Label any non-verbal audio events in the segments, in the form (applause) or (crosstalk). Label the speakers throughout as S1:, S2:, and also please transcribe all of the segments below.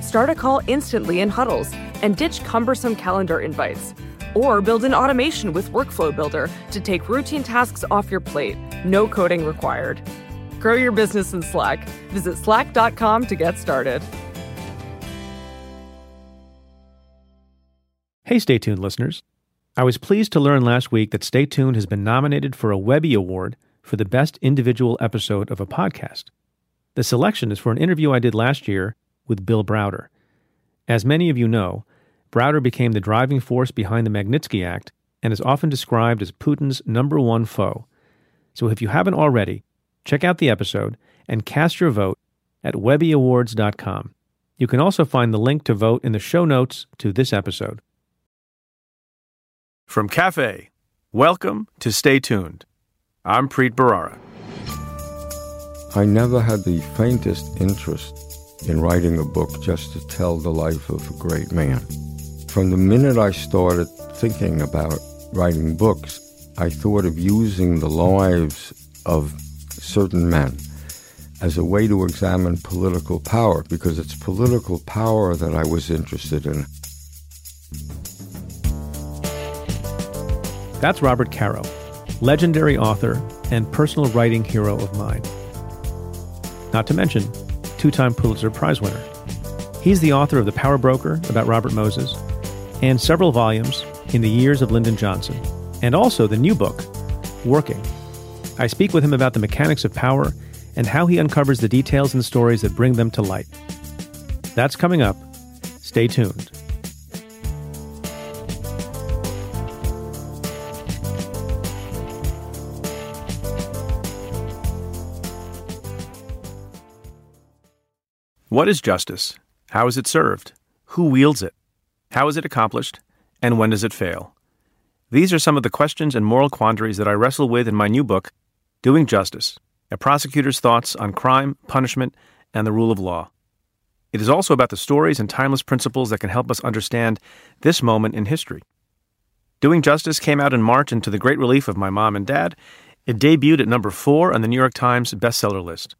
S1: Start a call instantly in huddles and ditch cumbersome calendar invites. Or build an automation with Workflow Builder to take routine tasks off your plate. No coding required. Grow your business in Slack. Visit slack.com to get started.
S2: Hey, Stay Tuned listeners. I was pleased to learn last week that Stay Tuned has been nominated for a Webby Award for the best individual episode of a podcast. The selection is for an interview I did last year with Bill Browder. As many of you know, Browder became the driving force behind the Magnitsky Act and is often described as Putin's number one foe. So if you haven't already, check out the episode and cast your vote at webbyawards.com. You can also find the link to vote in the show notes to this episode. From Cafe, welcome to Stay Tuned. I'm Preet Bharara.
S3: I never had the faintest interest in writing a book just to tell the life of a great man. From the minute I started thinking about writing books, I thought of using the lives of certain men as a way to examine political power because it's political power that I was interested in.
S2: That's Robert Caro, legendary author and personal writing hero of mine. Not to mention, two time Pulitzer Prize winner. He's the author of The Power Broker about Robert Moses and several volumes in the years of Lyndon Johnson, and also the new book, Working. I speak with him about the mechanics of power and how he uncovers the details and stories that bring them to light. That's coming up. Stay tuned. What is justice? How is it served? Who wields it? How is it accomplished? And when does it fail? These are some of the questions and moral quandaries that I wrestle with in my new book, Doing Justice A Prosecutor's Thoughts on Crime, Punishment, and the Rule of Law. It is also about the stories and timeless principles that can help us understand this moment in history. Doing Justice came out in March, and to the great relief of my mom and dad, it debuted at number four on the New York Times bestseller list.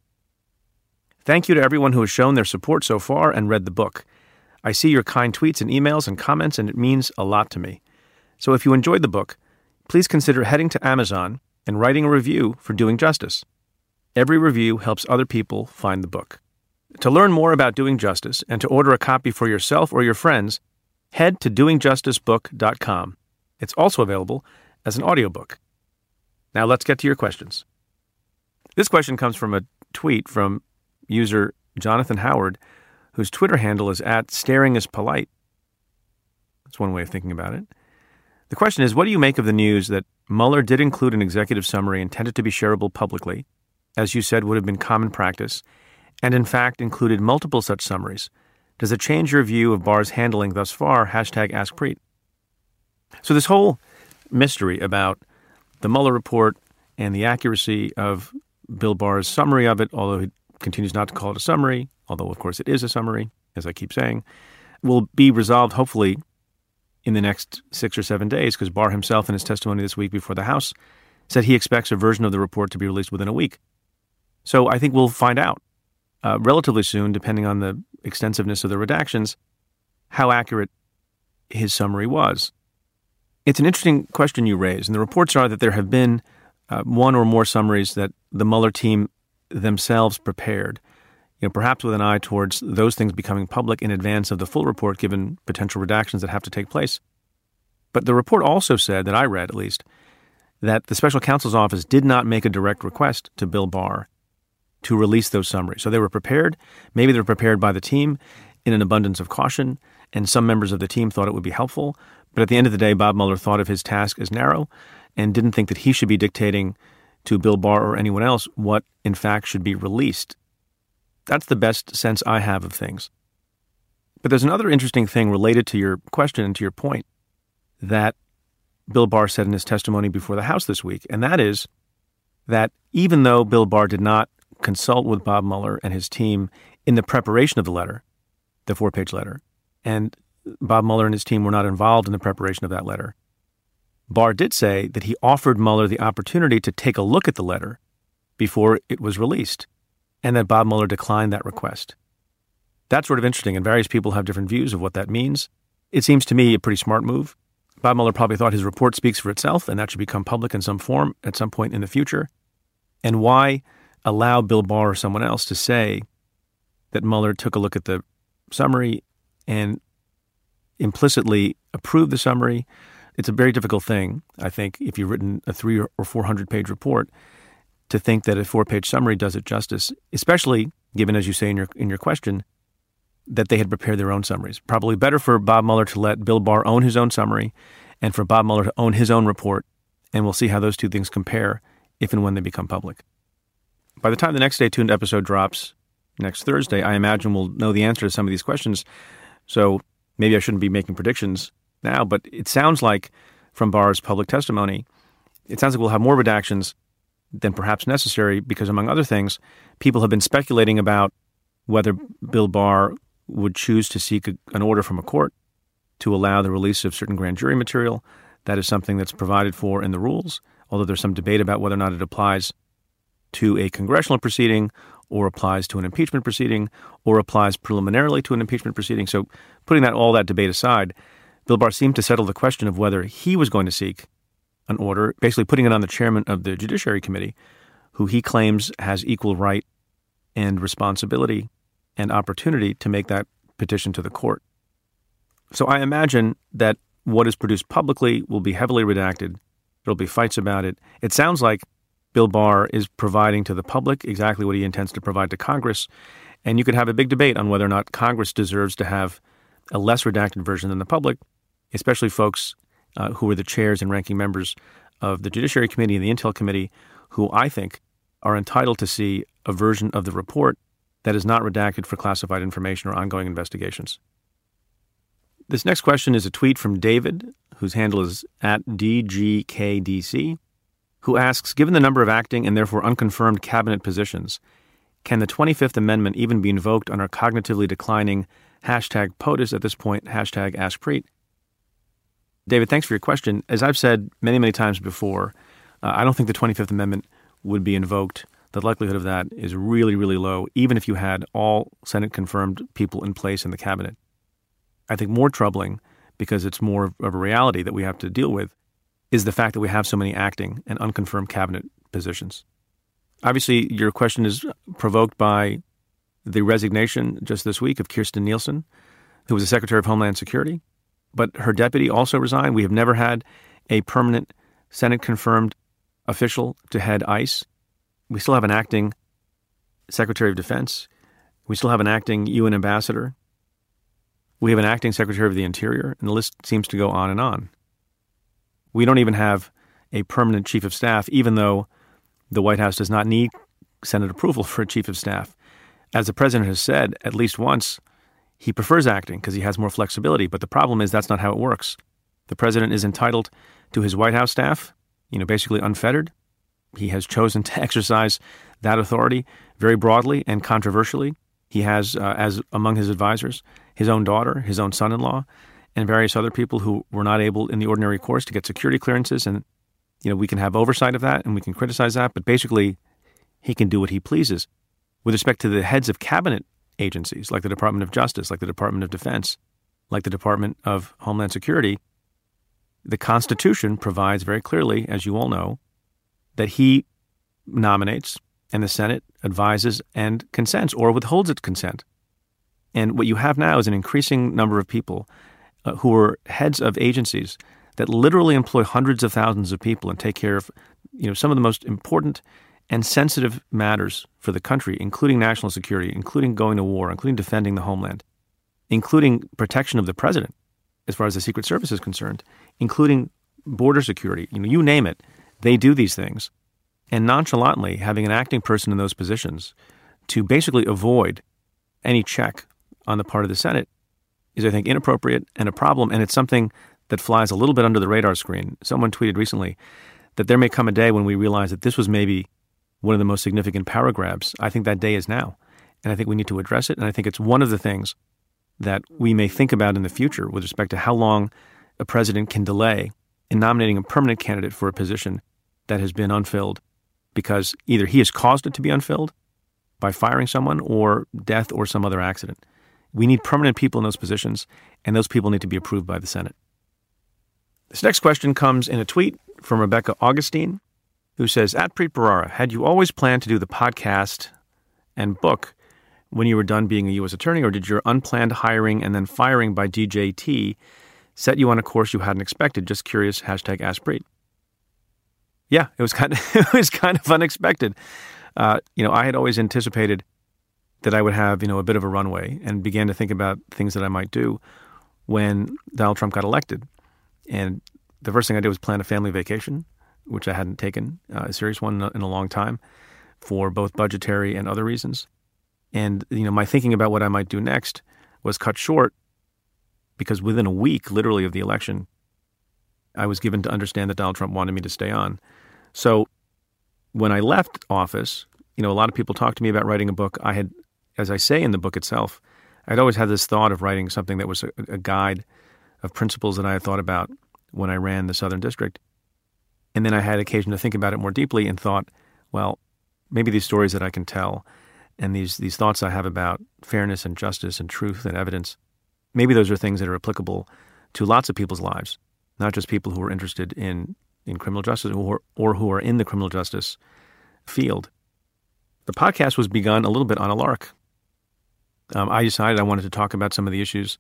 S2: Thank you to everyone who has shown their support so far and read the book. I see your kind tweets and emails and comments, and it means a lot to me. So if you enjoyed the book, please consider heading to Amazon and writing a review for Doing Justice. Every review helps other people find the book. To learn more about Doing Justice and to order a copy for yourself or your friends, head to doingjusticebook.com. It's also available as an audiobook. Now let's get to your questions. This question comes from a tweet from user Jonathan Howard, whose Twitter handle is at staring is polite. That's one way of thinking about it. The question is what do you make of the news that Mueller did include an executive summary intended to be shareable publicly, as you said would have been common practice, and in fact included multiple such summaries? Does it change your view of Barr's handling thus far? Hashtag AskPreet. So, this whole mystery about the Mueller report and the accuracy of Bill Barr's summary of it, although he continues not to call it a summary, although of course it is a summary, as I keep saying, will be resolved hopefully in the next six or seven days, because Barr himself in his testimony this week before the House said he expects a version of the report to be released within a week. So I think we'll find out uh, relatively soon, depending on the extensiveness of the redactions, how accurate his summary was. It's an interesting question you raise, and the reports are that there have been uh, one or more summaries that the Mueller team themselves prepared. you know, perhaps with an eye towards those things becoming public in advance of the full report, given potential redactions that have to take place. But the report also said, that I read at least, that the special counsel's office did not make a direct request to Bill Barr to release those summaries. So they were prepared. Maybe they were prepared by the team in an abundance of caution, and some members of the team thought it would be helpful. But at the end of the day, Bob Mueller thought of his task as narrow and didn't think that he should be dictating to Bill Barr or anyone else what, in fact, should be released. That's the best sense I have of things. But there's another interesting thing related to your question and to your point that Bill Barr said in his testimony before the House this week, and that is that even though Bill Barr did not consult with Bob Mueller and his team in the preparation of the letter, the four page letter, and Bob Mueller and his team were not involved in the preparation of that letter, Barr did say that he offered Mueller the opportunity to take a look at the letter before it was released, and that Bob Mueller declined that request. That's sort of interesting, and various people have different views of what that means. It seems to me a pretty smart move. Bob Mueller probably thought his report speaks for itself, and that should become public in some form at some point in the future. And why allow Bill Barr or someone else to say that Mueller took a look at the summary and implicitly approved the summary? It's a very difficult thing, I think, if you've written a three or 400 page report, to think that a four page summary does it justice, especially given, as you say in your, in your question, that they had prepared their own summaries. Probably better for Bob Mueller to let Bill Barr own his own summary and for Bob Mueller to own his own report. And we'll see how those two things compare if and when they become public. By the time the next Stay Tuned episode drops next Thursday, I imagine we'll know the answer to some of these questions. So maybe I shouldn't be making predictions now, but it sounds like from Barr's public testimony, it sounds like we'll have more redactions than perhaps necessary because, among other things, people have been speculating about whether Bill Barr would choose to seek a, an order from a court to allow the release of certain grand jury material. That is something that's provided for in the rules, although there's some debate about whether or not it applies to a congressional proceeding or applies to an impeachment proceeding or applies preliminarily to an impeachment proceeding. So, putting that all that debate aside, Bill Barr seemed to settle the question of whether he was going to seek an order, basically putting it on the chairman of the Judiciary Committee, who he claims has equal right and responsibility and opportunity to make that petition to the court. So I imagine that what is produced publicly will be heavily redacted. There'll be fights about it. It sounds like Bill Barr is providing to the public exactly what he intends to provide to Congress. And you could have a big debate on whether or not Congress deserves to have a less redacted version than the public, especially folks uh, who were the chairs and ranking members of the Judiciary Committee and the Intel Committee, who I think are entitled to see a version of the report that is not redacted for classified information or ongoing investigations. This next question is a tweet from David, whose handle is at DGKDC, who asks Given the number of acting and therefore unconfirmed cabinet positions, can the 25th Amendment even be invoked on our cognitively declining hashtag POTUS at this point, hashtag AskPreet? David, thanks for your question. As I've said many, many times before, uh, I don't think the 25th Amendment would be invoked the likelihood of that is really, really low, even if you had all Senate confirmed people in place in the cabinet. I think more troubling, because it's more of a reality that we have to deal with, is the fact that we have so many acting and unconfirmed cabinet positions. Obviously, your question is provoked by the resignation just this week of Kirstjen Nielsen, who was the Secretary of Homeland Security, but her deputy also resigned. We have never had a permanent Senate confirmed official to head ICE we still have an acting Secretary of Defense. We still have an acting UN ambassador. We have an acting Secretary of the Interior, and the list seems to go on and on. We don't even have a permanent Chief of Staff, even though the White House does not need Senate approval (laughs) for a Chief of Staff. As the President has said at least once, he prefers acting because he has more flexibility, but the problem is that's not how it works. The President is entitled to his White House staff, you know, basically unfettered, he has chosen to (laughs) exercise that authority very broadly and controversially. He has, uh, as among his advisors, his own daughter, his own son in law, and various other people who were not able in the ordinary course to get security clearances. And, you know, we can have oversight of that and we can criticize that, but basically, he can do what he pleases. With respect to the heads of cabinet agencies, like the Department of Justice, like the Department of Defense, like the Department of Homeland Security, the Constitution provides very clearly, as you all know, that he nominates and the Senate advises and consents or withholds its consent. And what you have now is an increasing number of people uh, who are heads of agencies that literally employ hundreds of thousands of people and take care of you know some of the most important and sensitive matters for the country, including national security, including going to war, including defending the homeland, including protection of the president as far as the Secret Service is concerned, including border security. You know, you name it, they do these things. And nonchalantly having an acting person in those positions to basically avoid any check on the part of the Senate is, I think, inappropriate and a problem. And it's something that flies a little bit under the radar screen. Someone tweeted recently that there may come a day when we realize that this was maybe one of the most significant power grabs. I think that day is now. And I think we need to address it. And I think it's one of the things that we may think about in the future with respect to how long a president can delay in nominating a permanent candidate for a position that has been unfilled because either he has caused it to be unfilled by firing someone or death or some other accident. We need permanent people in those positions, and those people need to be approved by the Senate. This next question comes in a tweet from Rebecca Augustine, who says, At Preet Bharara, had you always planned to do the podcast and book when you were done being a U.S. attorney, or did your unplanned hiring and then firing by DJT set you on a course you hadn't expected? Just curious, hashtag Ask Preet. Yeah, it was kind of, (laughs) it was kind of unexpected. Uh, you know, I had always anticipated that I would have, you know, a bit of a runway and began to think about things that I might do when Donald Trump got elected. And the first thing I did was plan a family vacation, which I hadn't taken uh, a serious one in a long time for both budgetary and other reasons. And, you know, my thinking about what I might do next was cut short because within a week, literally, of the election, I was given to understand that Donald Trump wanted me to stay on. So when I left office, you know, a lot of people talked to me about writing a book. I had, as I say in the book itself, I'd always had this thought of writing something that was a, a guide of principles that I had thought about when I ran the Southern District. And then I had occasion to think about it more deeply and thought, well, maybe these stories that I can tell and these, these thoughts I have about fairness and justice and truth and evidence, maybe those are things that are applicable to lots of people's lives, not just people who are interested in, in criminal justice or, or who are in the criminal justice field. The podcast was begun a little bit on a lark. Um, I decided I wanted to talk about some of the issues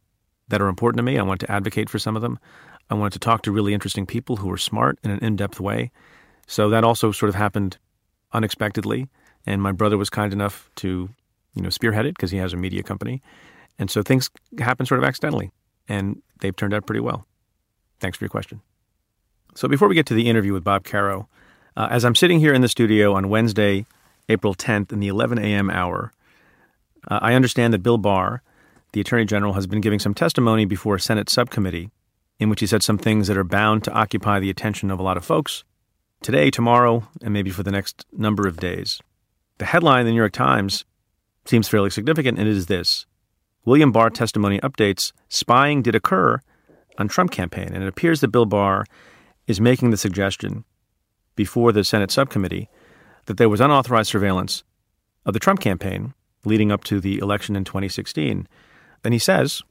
S2: that are important to me. I wanted to advocate for some of them. I wanted to talk to really interesting people who were smart in an in depth way. So that also sort of happened unexpectedly. And my brother was kind enough to, you know, spearhead it because he has a media company. And so things happen sort of accidentally, and they've turned out pretty well. Thanks for your question. So before we get to the interview with Bob Caro, uh, as I'm sitting here in the studio on Wednesday, April 10th, in the 11 a.m. hour, uh, I understand that Bill Barr, the Attorney General, has been giving some testimony before a Senate subcommittee in which he said some things that are bound to occupy the attention of a lot of folks today, tomorrow, and maybe for the next number of days. The headline in the New York Times seems fairly significant, and it is this William Barr testimony updates spying did occur on Trump campaign. And it appears that Bill Barr is making the suggestion before the Senate subcommittee that there was unauthorized surveillance of the Trump campaign leading up to the election in 2016. Then he says,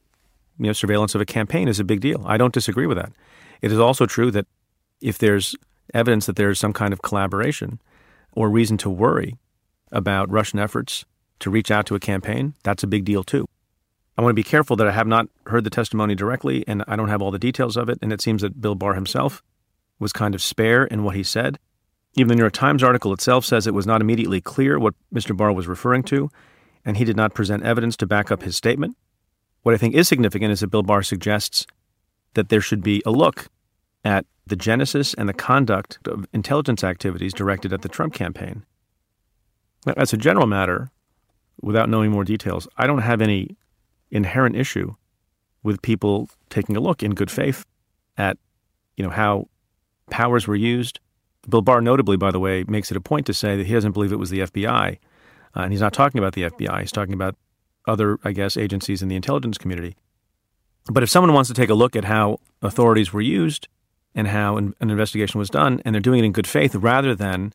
S2: you know, surveillance of a campaign is a big deal. I don't disagree with that. It is also true that if there's evidence that there's some kind of collaboration or reason to worry about Russian efforts to reach out to a campaign, that's a big deal too. I want to be careful that I have not heard the testimony directly and I don't have all the details of it. And it seems that Bill Barr himself was kind of spare in what he said. Even the New York Times article itself says it was not immediately clear what Mr. Barr was referring to, and he did not present evidence to back up his statement. What I think is significant is that Bill Barr suggests that there should be a look at the genesis and the conduct of intelligence activities directed at the Trump campaign. Now, as a general matter, without knowing more details, I don't have any inherent issue with people taking a look in good faith at, you know, how powers were used. Bill Barr, notably, by the way, makes it a point to say that he doesn't believe it was the FBI, uh, and he's not talking about the FBI. He's talking about other, I guess, agencies in the intelligence community. But if someone wants to take a look at how authorities were used and how an, investigation was done, and they're doing it in good faith rather than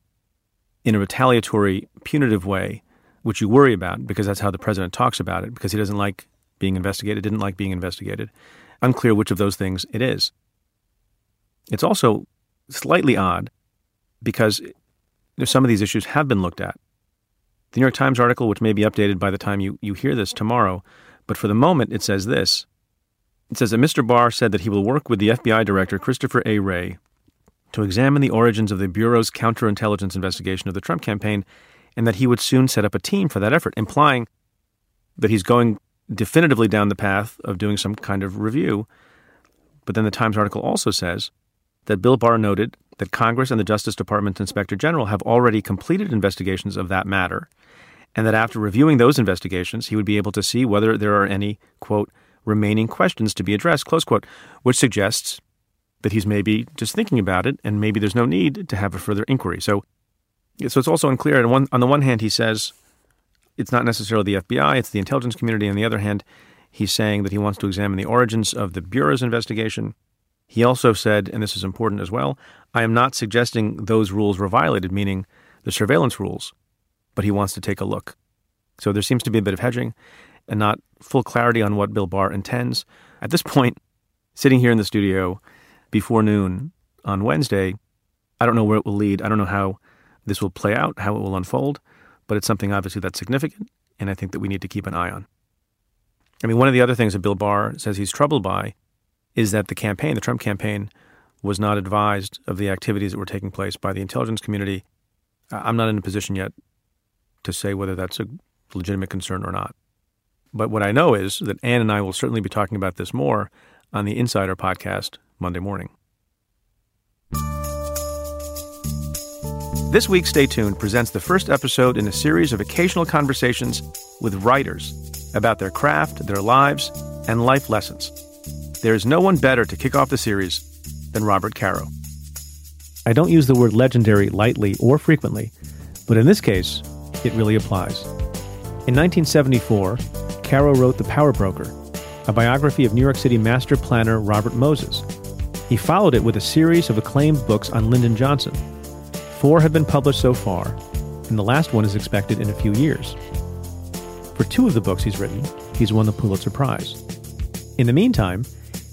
S2: in a retaliatory, punitive way, which you worry about because that's how the president talks about it, because he doesn't like being investigated, didn't like being investigated. Unclear which of those things it is. It's also slightly odd because some of these issues have been looked at. The New York Times article, which may be updated by the time you, you hear this tomorrow, but for the moment it says this. It says that Mr. Barr said that he will work with the FBI director, Christopher A. Wray, to examine the origins of the Bureau's counterintelligence investigation of the Trump campaign, and that he would soon set up a team for that effort, implying that he's going definitively down the path of doing some kind of review. But then the Times article also says that Bill Barr noted that Congress and the Justice Department's Inspector General have already completed investigations of that matter, and that after reviewing those investigations, he would be able to see whether there are any, quote, remaining questions to be addressed, close quote, which suggests that he's maybe just thinking about it and maybe there's no need to have a further inquiry. So, so it's also unclear. And one, on the one hand, he says it's not necessarily the FBI, it's the intelligence community. On the other hand, he's saying that he wants to examine the origins of the Bureau's investigation. He also said, and this is important as well, I am not suggesting those rules were violated, meaning the surveillance rules, but he wants to take a look. So there seems to be a bit of hedging and not full clarity on what Bill Barr intends. At this point, sitting here in the studio before noon on Wednesday, I don't know where it will lead. I don't know how this will play out, how it will unfold but it's something obviously that's significant, and I think that we need to keep an eye on. I mean, one of the other things that Bill Barr says he's troubled by is that the campaign, the Trump campaign, was not advised of the activities that were taking place by the intelligence community. I'm not in a position yet to say whether that's a legitimate concern or not. But what I know is that Ann and I will certainly be talking about this more on the Insider podcast Monday morning. This week, Stay Tuned presents the first episode in a series of occasional conversations with writers about their craft, their lives, and life lessons. There is no one better to kick off the series than Robert Caro. I don't use the word legendary lightly or frequently, but in this case, it really applies. In 1974, Caro wrote The Power Broker, a biography of New York City master planner Robert Moses. He followed it with a series of acclaimed books on Lyndon Johnson Four have been published so far, and the last one is expected in a few years. For two of the books he's written, he's won the Pulitzer Prize. In the meantime,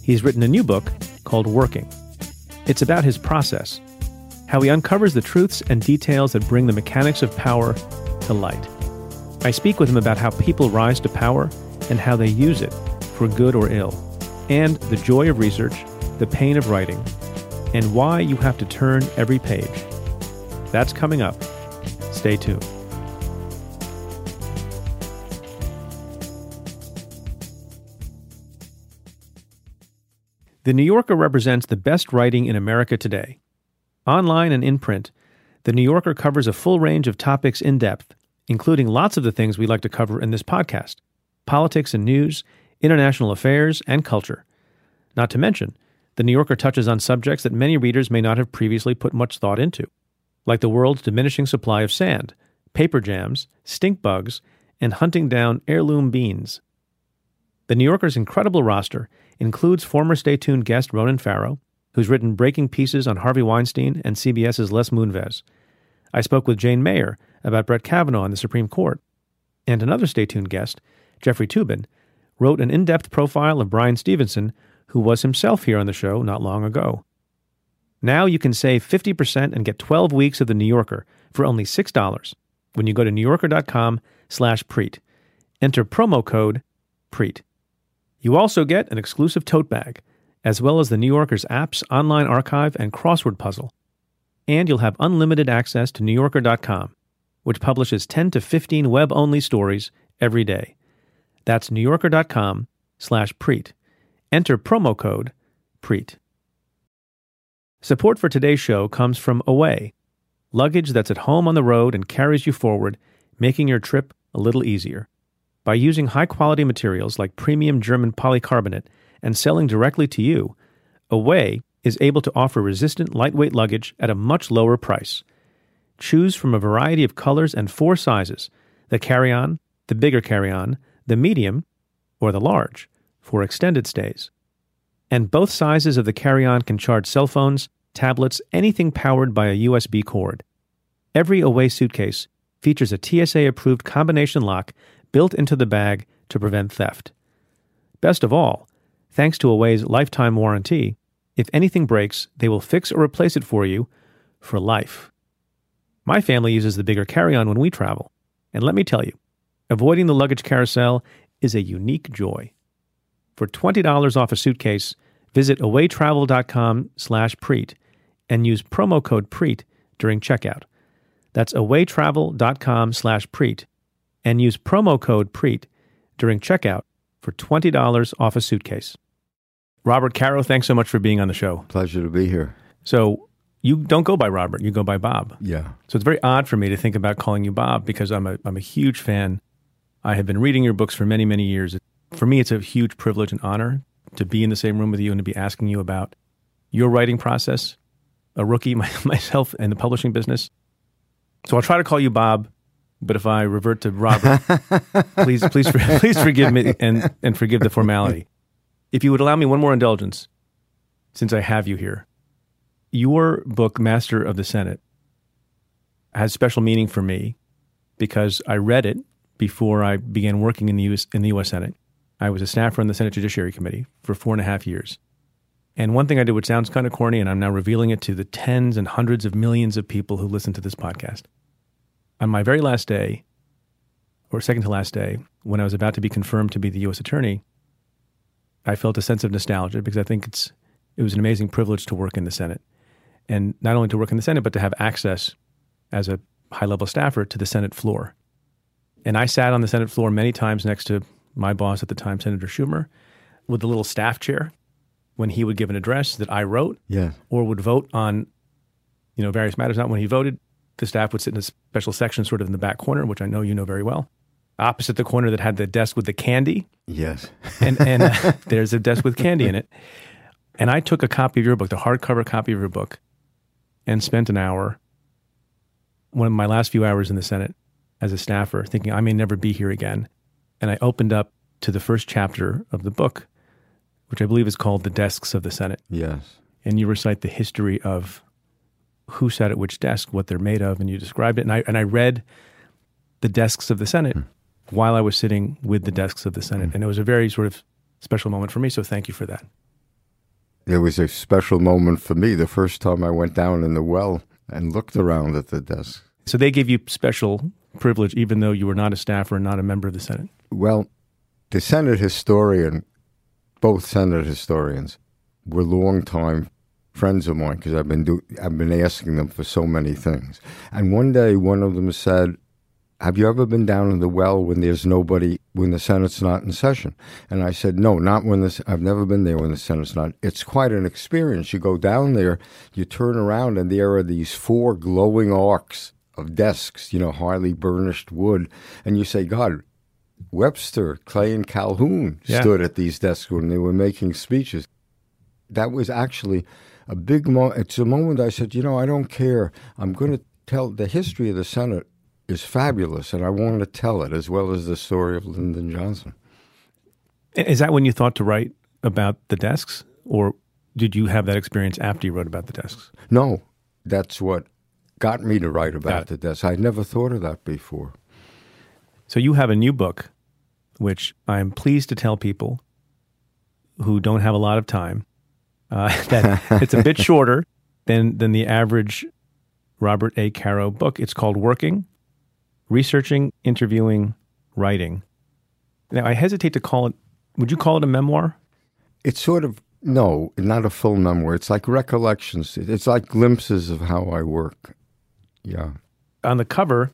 S2: he's written a new book called Working. It's about his process, how he uncovers the truths and details that bring the mechanics of power to light. I speak with him about how people rise to power and how they use it for good or ill, and the joy of research, the pain of writing, and why you have to turn every page that's coming up. Stay tuned. The New Yorker represents the best writing in America today. Online and in print, The New Yorker covers a full range of topics in depth, including lots of the things we like to cover in this podcast politics and news, international affairs, and culture. Not to mention, The New Yorker touches on subjects that many readers may not have previously put much thought into like the world's diminishing supply of sand, paper jams, stink bugs, and hunting down heirloom beans. The New Yorker's incredible roster includes former Stay Tuned guest Ronan Farrow, who's written breaking pieces on Harvey Weinstein and CBS's Les Moonves. I spoke with Jane Mayer about Brett Kavanaugh and the Supreme Court. And another Stay Tuned guest, Jeffrey Toobin, wrote an in depth profile of Bryan Stevenson, who was himself here on the show not long ago. Now you can save 50% and get 12 weeks of The New Yorker for only $6 when you go to newyorker.com slash preet. Enter promo code PREET. You also get an exclusive tote bag, as well as the New Yorker's apps, online archive, and crossword puzzle. And you'll have unlimited access to newyorker.com, which publishes 10 to 15 web-only stories every day. That's newyorker.com slash preet. Enter promo code PREET. Support for today's show comes from Away, luggage that's at home on the road and carries you forward, making your trip a little easier. By using high quality materials like premium German polycarbonate and selling directly to you, Away is able to offer resistant lightweight luggage at a much lower price. Choose from a variety of colors and four sizes the carry on, the bigger carry on, the medium, or the large for extended stays and both sizes of the carry on can charge cell phones, tablets, anything powered by a USB cord. Every Away suitcase features a TSA approved combination lock built into the bag to prevent theft. Best of all, thanks to Away's lifetime warranty, if anything breaks, they will fix or replace it for you for life. My family uses the bigger carry on when we travel. And let me tell you, avoiding the luggage carousel is a unique joy. For $20 off a suitcase, visit awaytravel.com slash preet and use promo code preet during checkout. That's awaytravel.com slash preet and use promo code preet during checkout for $20 off a suitcase. Robert Caro, thanks so much for being on the show.
S3: Pleasure to be here.
S2: So you don't go by Robert, you go by Bob.
S3: Yeah.
S2: So it's very odd for me to think about calling you Bob because I'm a, I'm a huge fan. I have been reading your books for many, many years. For me, it's a huge privilege and honor to be in the same room with you and to be asking you about your writing process, a rookie my, (laughs) myself in the publishing business. So I'll try to call you Bob, but if I revert to Robert, please, please, (laughs) please forgive me and, and forgive the formality. If you would allow me one more indulgence, since I have you here, your book, Master of the Senate, has special meaning for me because I read it before I began working in the U.S. in the U.S. Senate. I was a staffer on the Senate Judiciary Committee for four and a half years. And one thing I did, which sounds kind of corny, and I'm now revealing it to the tens and hundreds of millions of people who listen to this podcast. On my very last day, or second to last day, when I was about to be confirmed to be the U.S. Attorney, I felt a sense of nostalgia because I think it's it was an amazing privilege to work in the Senate, and not only to work in the Senate, but to have access as a high level staffer to the Senate floor. And I sat on the Senate floor many times next to my boss at the time, Senator Schumer, with the little staff chair when he would give an address that I wrote
S3: Yeah.
S2: or would vote on, you know, various matters. Not when he voted, the staff would sit in a special section sort of in the back corner, which I know you know very well. Opposite the corner that had the desk with the candy,
S3: Yes.
S2: and and uh, (laughs) there's a desk with candy in it. And I took a copy of your book, the hardcover copy of your book, and spent an hour, one of my last few hours in the Senate as a staffer, thinking I may never be here again. And I opened up to the first chapter of the book, which I believe is called The Desks of the Senate.
S3: Yes.
S2: And you recite the history of who sat at which desk, what they're made of, and you described it. And I, and I read the desks of the Senate hmm. while I was sitting with the desks of the Senate. Hmm. And it was a very sort of special moment for me. So thank you for that.
S3: It was a special moment for me the first time I went down in the well and looked around at the desk.
S2: So they gave you special privilege, even though you were not a staffer and not a member of the Senate.
S3: Well, the Senate historian, both Senate historians, were longtime friends of mine because I've been do, I've been asking them for so many things. And one day, one of them said, "Have you ever been down in the well when there's nobody when the Senate's not in session?" And I said, "No, not when this. I've never been there when the Senate's not. It's quite an experience. You go down there, you turn around, and there are these four glowing arcs." Of desks, you know, highly burnished wood, and you say, God, Webster, Clay, and Calhoun
S2: Yeah.
S3: stood at these desks when they were making speeches. That was actually a big moment. It's a moment I said, you know, I don't care. I'm going to tell the history of the Senate is fabulous, and I want to tell it as well as the story of Lyndon Johnson.
S2: Is that when you thought to write about the desks? Or did you have that experience after you wrote about the desks?
S3: No, that's what got me to write about the desks. I'd never thought of that before.
S2: So you have a new book, which I'm pleased to tell people who don't have a lot of time uh, (laughs) that it's a bit (laughs) shorter than than the average Robert A. Caro book. It's called Working, Researching, Interviewing, Writing. Now I hesitate to call it. Would you call it a memoir?
S3: It's sort of no, not a full memoir. It's like recollections. It's like glimpses of how I work. Yeah.
S2: On the cover,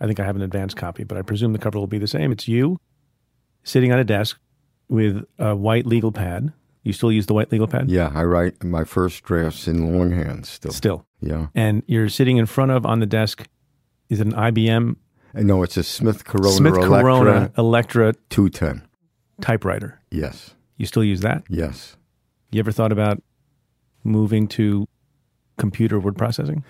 S2: I think I have an advanced copy, but I presume the cover will be the same. It's you sitting on a desk with a white legal pad. You still use the white legal pad?
S3: Yeah, I write my first drafts in longhand still.
S2: Still.
S3: Yeah.
S2: and you're sitting in front of on the desk is it an IBM
S3: uh, No, it's a Smith Corona
S2: Smith
S3: Electra
S2: Corona Electra
S3: 210.
S2: typewriter.
S3: Yes.
S2: You still use that?
S3: Yes.
S2: You ever thought about moving to computer word processing?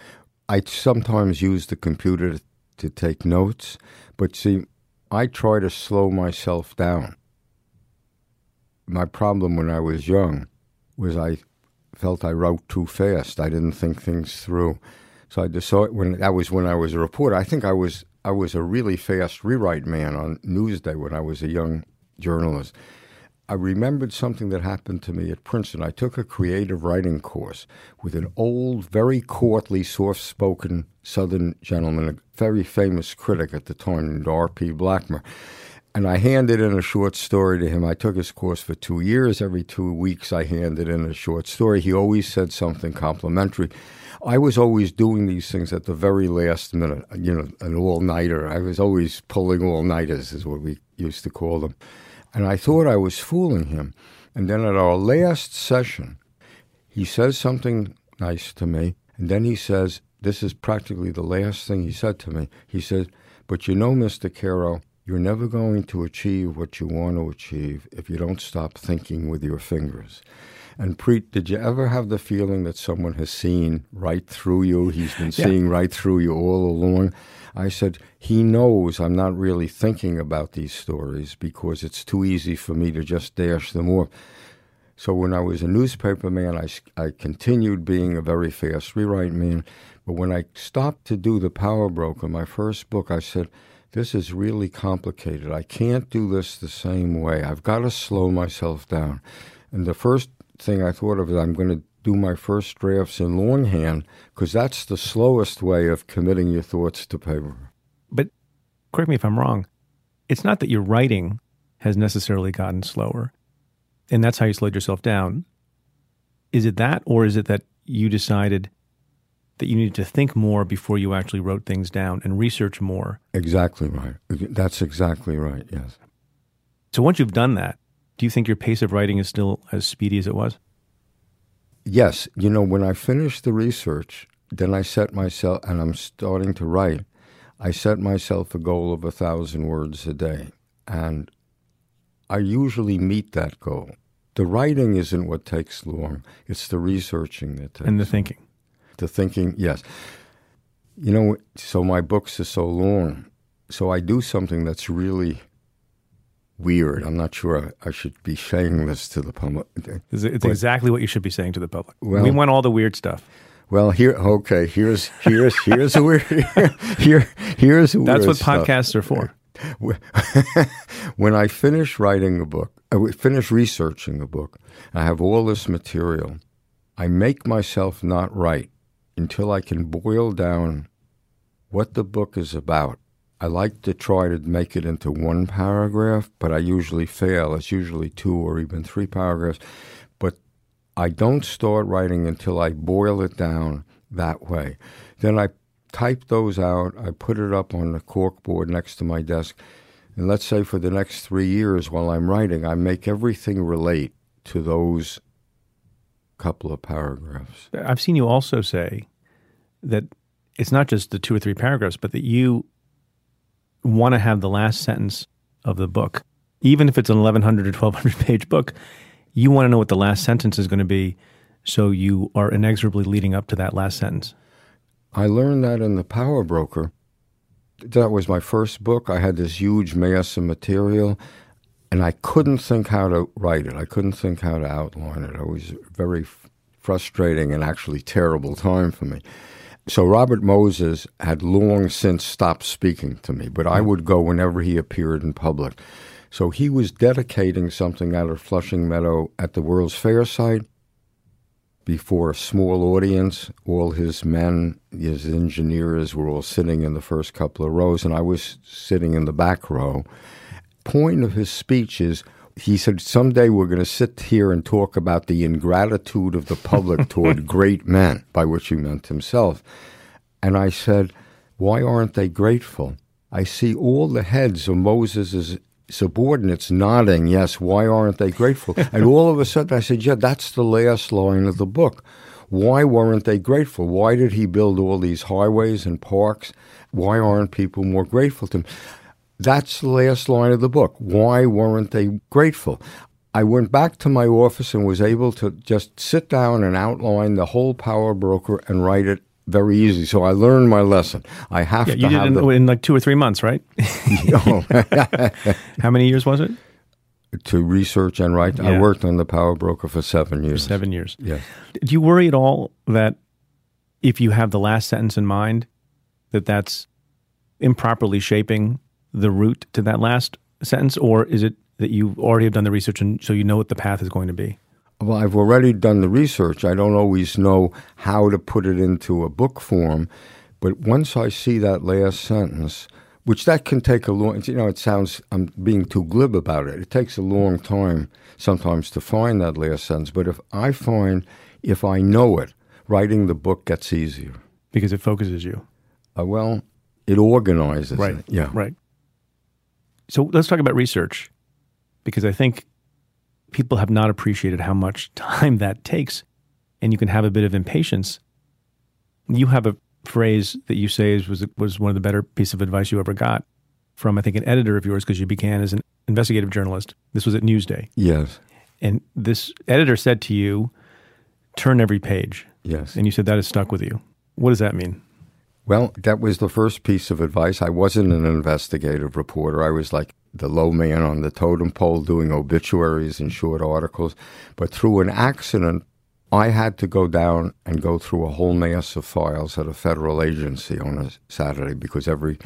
S3: I sometimes use the computer to, to take notes, but see, I try to slow myself down. My problem when I was young was I felt I wrote too fast. I didn't think things through. So I decided when that was when I was a reporter. I think I was I was a really fast rewrite man on Newsday when I was a young journalist. I remembered something that happened to me at Princeton. I took a creative writing course with an old, very courtly, soft spoken Southern gentleman, a very famous critic at the time named R.P. Blackmur. And I handed in a short story to him. I took his course for two years. Every two weeks, I handed in a short story. He always said something complimentary. I was always doing these things at the very last minute, you know, an all nighter. I was always pulling all nighters, is what we used to call them. And I thought I was fooling him. And then at our last session, he says something nice to me. And then he says, This is practically the last thing he said to me. He said, But you know, Mr. Caro, you're never going to achieve what you want to achieve if you don't stop thinking with your fingers. And Preet, did you ever have the feeling that someone has seen right through you? He's been yeah. seeing right through you all along. I said, he knows I'm not really thinking about these stories because it's too easy for me to just dash them off. So when I was a newspaper man, I, I continued being a very fast rewrite man. But when I stopped to do The Power Broker, my first book, I said, this is really complicated. I can't do this the same way. I've got to slow myself down. And the first thing I thought of is I'm going to do my first drafts in longhand because that's the slowest way of committing your thoughts to paper.
S2: But correct me if I'm wrong. It's not that your writing has necessarily gotten slower, and that's how you slowed yourself down. Is it that, or is it that you decided that you needed to think more before you actually wrote things down and research more?
S3: Exactly right. That's exactly right, yes.
S2: So once you've done that, do you think your pace of writing is still as speedy as it was?
S3: Yes. You know, when I finished the research, then I set myself, and I'm starting to write, I set myself a goal of a thousand words a day. And I usually meet that goal. The writing isn't what takes long, it's the researching that takes
S2: And the thinking.
S3: The thinking, yes. You know, so my books are so long. So I do something that's really weird. I'm not sure I should be saying this to the public.
S2: It's, but, exactly what you should be saying to the public. Well, we want all the weird stuff.
S3: Well, here, okay. Here's here's here's a weird (laughs) here here's a
S2: That's what
S3: stuff.
S2: podcasts are for. (laughs)
S3: when I finish writing a book, uh, I finish researching a book, I have all this material. I make myself not write until I can boil down what the book is about I like to try to make it into one paragraph, but I usually fail. It's usually two or even three paragraphs. But I don't start writing until I boil it down that way. Then I type those out, I put it up on the cork board next to my desk. And let's say for the next three years while I'm writing, I make everything relate to those couple of paragraphs.
S2: I've seen you also say that it's not just the two or three paragraphs, but that you want to have the last sentence of the book, even if it's an 1100 or 1200 page book, you want to know what the last sentence is going to be so you are inexorably leading up to that last sentence.
S3: I learned that in The Power Broker. That was my first book. I had this huge mass of material, and I couldn't think how to write it. I couldn't think how to outline it. It was very frustrating and actually terrible time for me. So Robert Moses had long since stopped speaking to me, but I mm. would go whenever he appeared in public. So he was dedicating something out of Flushing Meadow at the World's Fair site before a small audience. All his men, his engineers were all sitting in the first couple of rows, and I was sitting in the back row. Point of his speech is he said, Someday we're going to sit here and talk about the ingratitude of the public (laughs) toward great men, by which he meant himself. And I said, Why aren't they grateful? I see all the heads of Moses' subordinates nodding, Yes, why aren't they grateful? (laughs) and all of a sudden I said, Yeah, that's the last line of the book. Why weren't they grateful? Why did he build all these highways and parks? Why aren't people more grateful to him? That's the last line of the book. Why weren't they grateful? I went back to my office and was able to just sit down and outline the whole power broker and write it very easy. So I learned my lesson. I have
S2: yeah,
S3: to
S2: you
S3: did
S2: in,
S3: the,
S2: in like two or three months, right? (laughs) (laughs) How many years was it?
S3: To research and write. Yeah. I worked on the power broker for seven years.
S2: For seven years.
S3: Yes.
S2: Do you worry at all that if you have the last sentence in mind, that that's improperly shaping the route to that last sentence, or is it that you already have done the research and so you know what the path is going to be?
S3: Well, I've already done the research. I don't always know how to put it into a book form, but once I see that last sentence, which that can take a long, time, you know, it sounds, I'm being too glib about it. It takes a long time sometimes to find that last sentence. But if I find, if I know it, writing the book gets easier.
S2: Because it focuses you.
S3: Uh, well, it organizes.
S2: Right.
S3: It. Yeah.
S2: Right. So let's talk about research because I think people have not appreciated how much (laughs) time that takes and you can have a bit of impatience. You have a phrase that you say is, was was one of the better pieces of advice you ever got from I think an editor of yours because you began as an investigative journalist. This was at Newsday.
S3: Yes.
S2: And this editor said to you, "Turn every page."
S3: Yes.
S2: And you said that has stuck with you. What does that mean?
S3: Well, that was the first piece of advice. I wasn't an investigative reporter. I was like the low man on the totem pole doing obituaries and short articles. But through an accident, I had to go down and go through a whole mass of files at a federal agency on a Saturday because every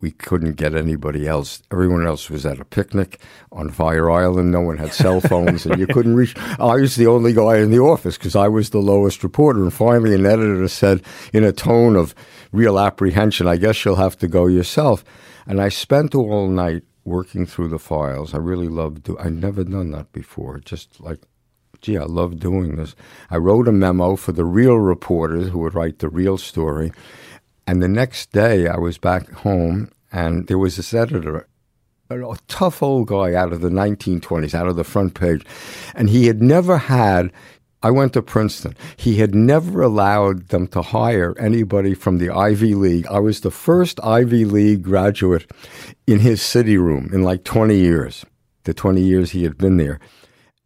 S3: we couldn't get anybody else. Everyone else was at a picnic on Fire Island. No one had cell phones, and you couldn't reach. I was the only guy in the office because I was the lowest reporter. And finally, an editor said, in a tone of real apprehension, "I guess you'll have to go yourself." And I spent all night working through the files. I really loved. Do- I'd never done that before. Just like gee, I love doing this. I wrote a memo for the real reporters who would write the real story. And the next day, I was back home, and there was this editor, a tough old guy out of the 1920s, out of the front page. And he had never had, I went to Princeton, he had never allowed them to hire anybody from the Ivy League. I was the first Ivy League graduate in his city room in like 20 years, the 20 years he had been there.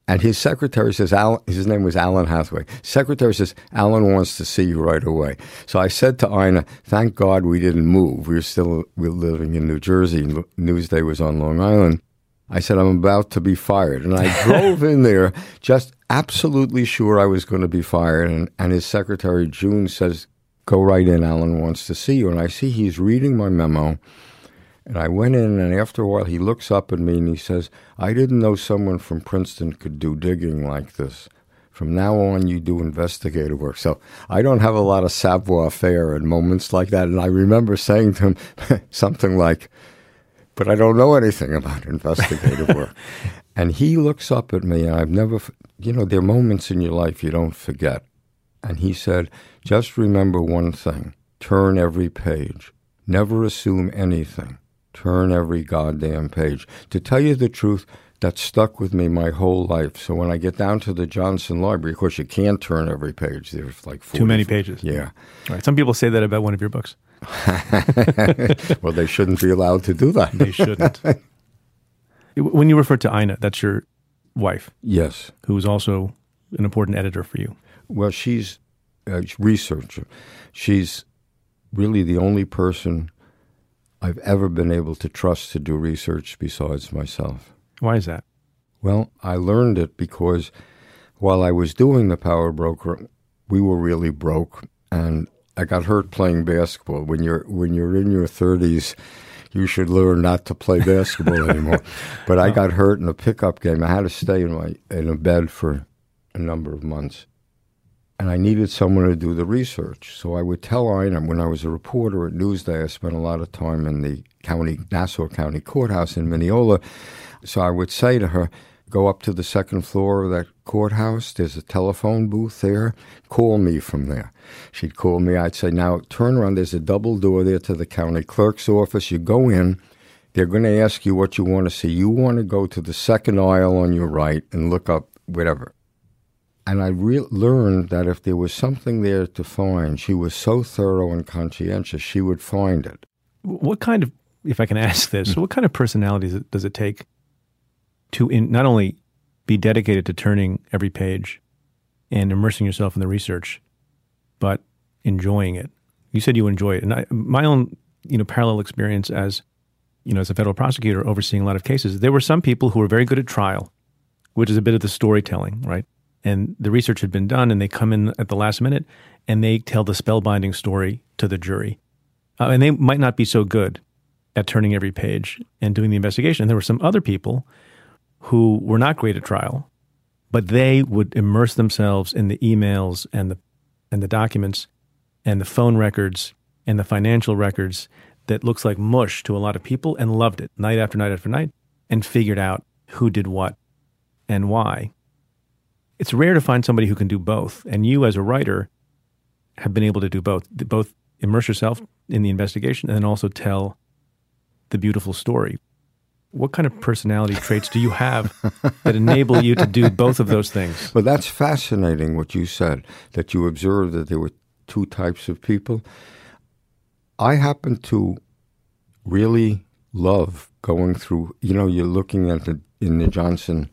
S3: And his secretary says, Alan, his name was Alan Hathaway. Secretary says, Alan wants to see you right away. So I said to Ina, thank God we didn't move. We were still we were living in New Jersey. Newsday was on Long Island. I said, I'm about to be fired. And I (laughs) drove in there just absolutely sure I was going to be fired. And, and his secretary, June, says, go right in. Alan wants to see you. And I see he's reading my memo. And I went in, and after a while, he looks up at me and he says, I didn't know someone from Princeton could do digging like this. From now on, you do investigative work. So I don't have a lot of savoir faire in moments like that. And I remember saying to him (laughs) something like, but I don't know anything about investigative work. (laughs) and he looks up at me, and I've never, you know, there are moments in your life you don't forget. And he said, just remember one thing turn every page, never assume anything turn every goddamn page. To tell you the truth, that stuck with me my whole life. So when I get down to the Johnson Library, of course, you can't turn every page. There's like 40,
S2: too many pages.
S3: Yeah.
S2: Right. Some people say that about one of your books. (laughs)
S3: well, they shouldn't be allowed to do that.
S2: they shouldn't. (laughs) when you refer to Ina, that's your wife.
S3: Yes.
S2: Who is also an important editor for you.
S3: Well, she's a researcher. She's really the only person I've ever been able to trust to do research besides myself.
S2: Why is that?
S3: Well, I learned it because while I was doing the Power Broker, we were really broke, and I got hurt playing basketball. When you're when you're in your thirties, you should learn not to play basketball (laughs) anymore. But I got hurt in a pickup game. I had to stay in my in a bed for a number of months and I needed someone to do the research. So I would tell Ina when I was a reporter at Newsday, I spent a lot of time in the county Nassau County Courthouse in Mineola. So I would say to her, go up to the second floor of that courthouse. There's a telephone booth there. Call me from there. She'd call me. I'd say, now turn around. There's a double door there to the county clerk's office. You go in. They're going to ask you what you want to see. You want to go to the second aisle on your right and look up whatever. And I re- learned that if there was something there to find, she was so thorough and conscientious, she would find it.
S2: What kind of, if I can ask this, hmm. what kind of personality does it take to in, not only be dedicated to turning every page and immersing yourself in the research, but enjoying it? You said you enjoy it, and I, my own, you know, parallel experience as, you know, as a federal prosecutor overseeing a lot of cases, there were some people who were very good at trial, which is a bit of the storytelling, right? and the research had been done, and they come in at the last minute and they tell the spellbinding story to the jury. Uh, and they might not be so good at turning every page and doing the investigation. And there were some other people who were not great at trial, but they would immerse themselves in the emails and the and the documents and the phone records and the financial records that looks like mush to a lot of people and loved it night after night after night and figured out who did what and why. It's rare to find somebody who can do both. And you, as a writer, have been able to do both. Both immerse yourself in the investigation and then also tell the beautiful story. What kind of personality traits do you have that enable you to do both of those things?
S3: Well, that's fascinating what you said, that you observed that there were two types of people. I happen to really love going through, you know, you're looking at the, in the Johnson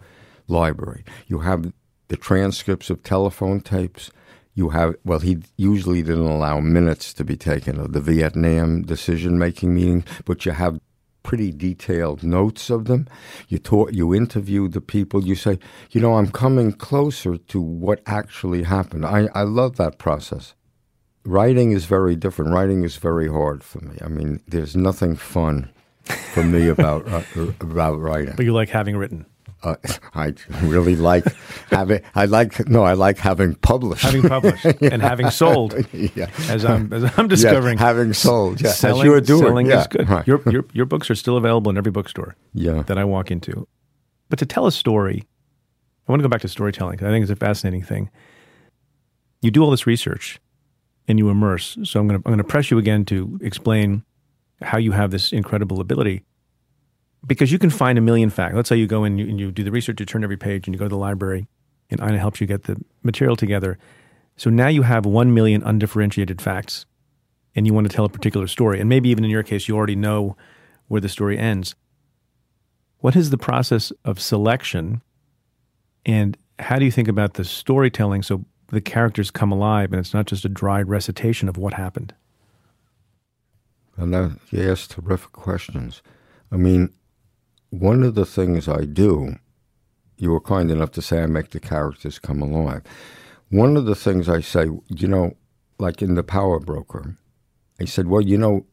S3: library. You have the transcripts of telephone tapes. You have, well, he usually didn't allow minutes to be taken of the Vietnam decision making meeting, but you have pretty detailed notes of them. You talk, you interview the people. You say, you know, I'm coming closer to what actually happened. I, I love that process. Writing is very different. Writing is very hard for me. I mean, there's nothing fun for me about (laughs) uh, about writing.
S2: But you like having written.
S3: Uh, (laughs) I really like having. I like no. I like having published,
S2: having published, (laughs) yeah. and having sold.
S3: yeah,
S2: as I'm as I'm (laughs) discovering,
S3: yeah, having sold. Yeah,
S2: selling,
S3: as you are doing.
S2: Selling
S3: yeah.
S2: is good.
S3: Right.
S2: Your, your your books are still available in every bookstore.
S3: Yeah.
S2: that I walk into. But to tell a story, I want to go back to storytelling because I think it's a fascinating thing. You do all this research, and you immerse. So I'm going to I'm going to press you again to explain how you have this incredible ability because you can find a million facts. Let's say you go in and you, and you, do the research, you turn every page, and you go to the library, and Ina helps you get the material together. So now you have one million undifferentiated facts, and you want to tell a particular story. And maybe even in your case, you already know where the story ends. What is the process of selection, and how do you think about the storytelling so the characters come alive and it's not just a dry recitation of what happened?
S3: And that, you ask terrific questions. I mean, one of the things I do, you were kind enough to say I make the characters come alive. One of the things I say, you know, like in The Power Broker, I said, well, you know,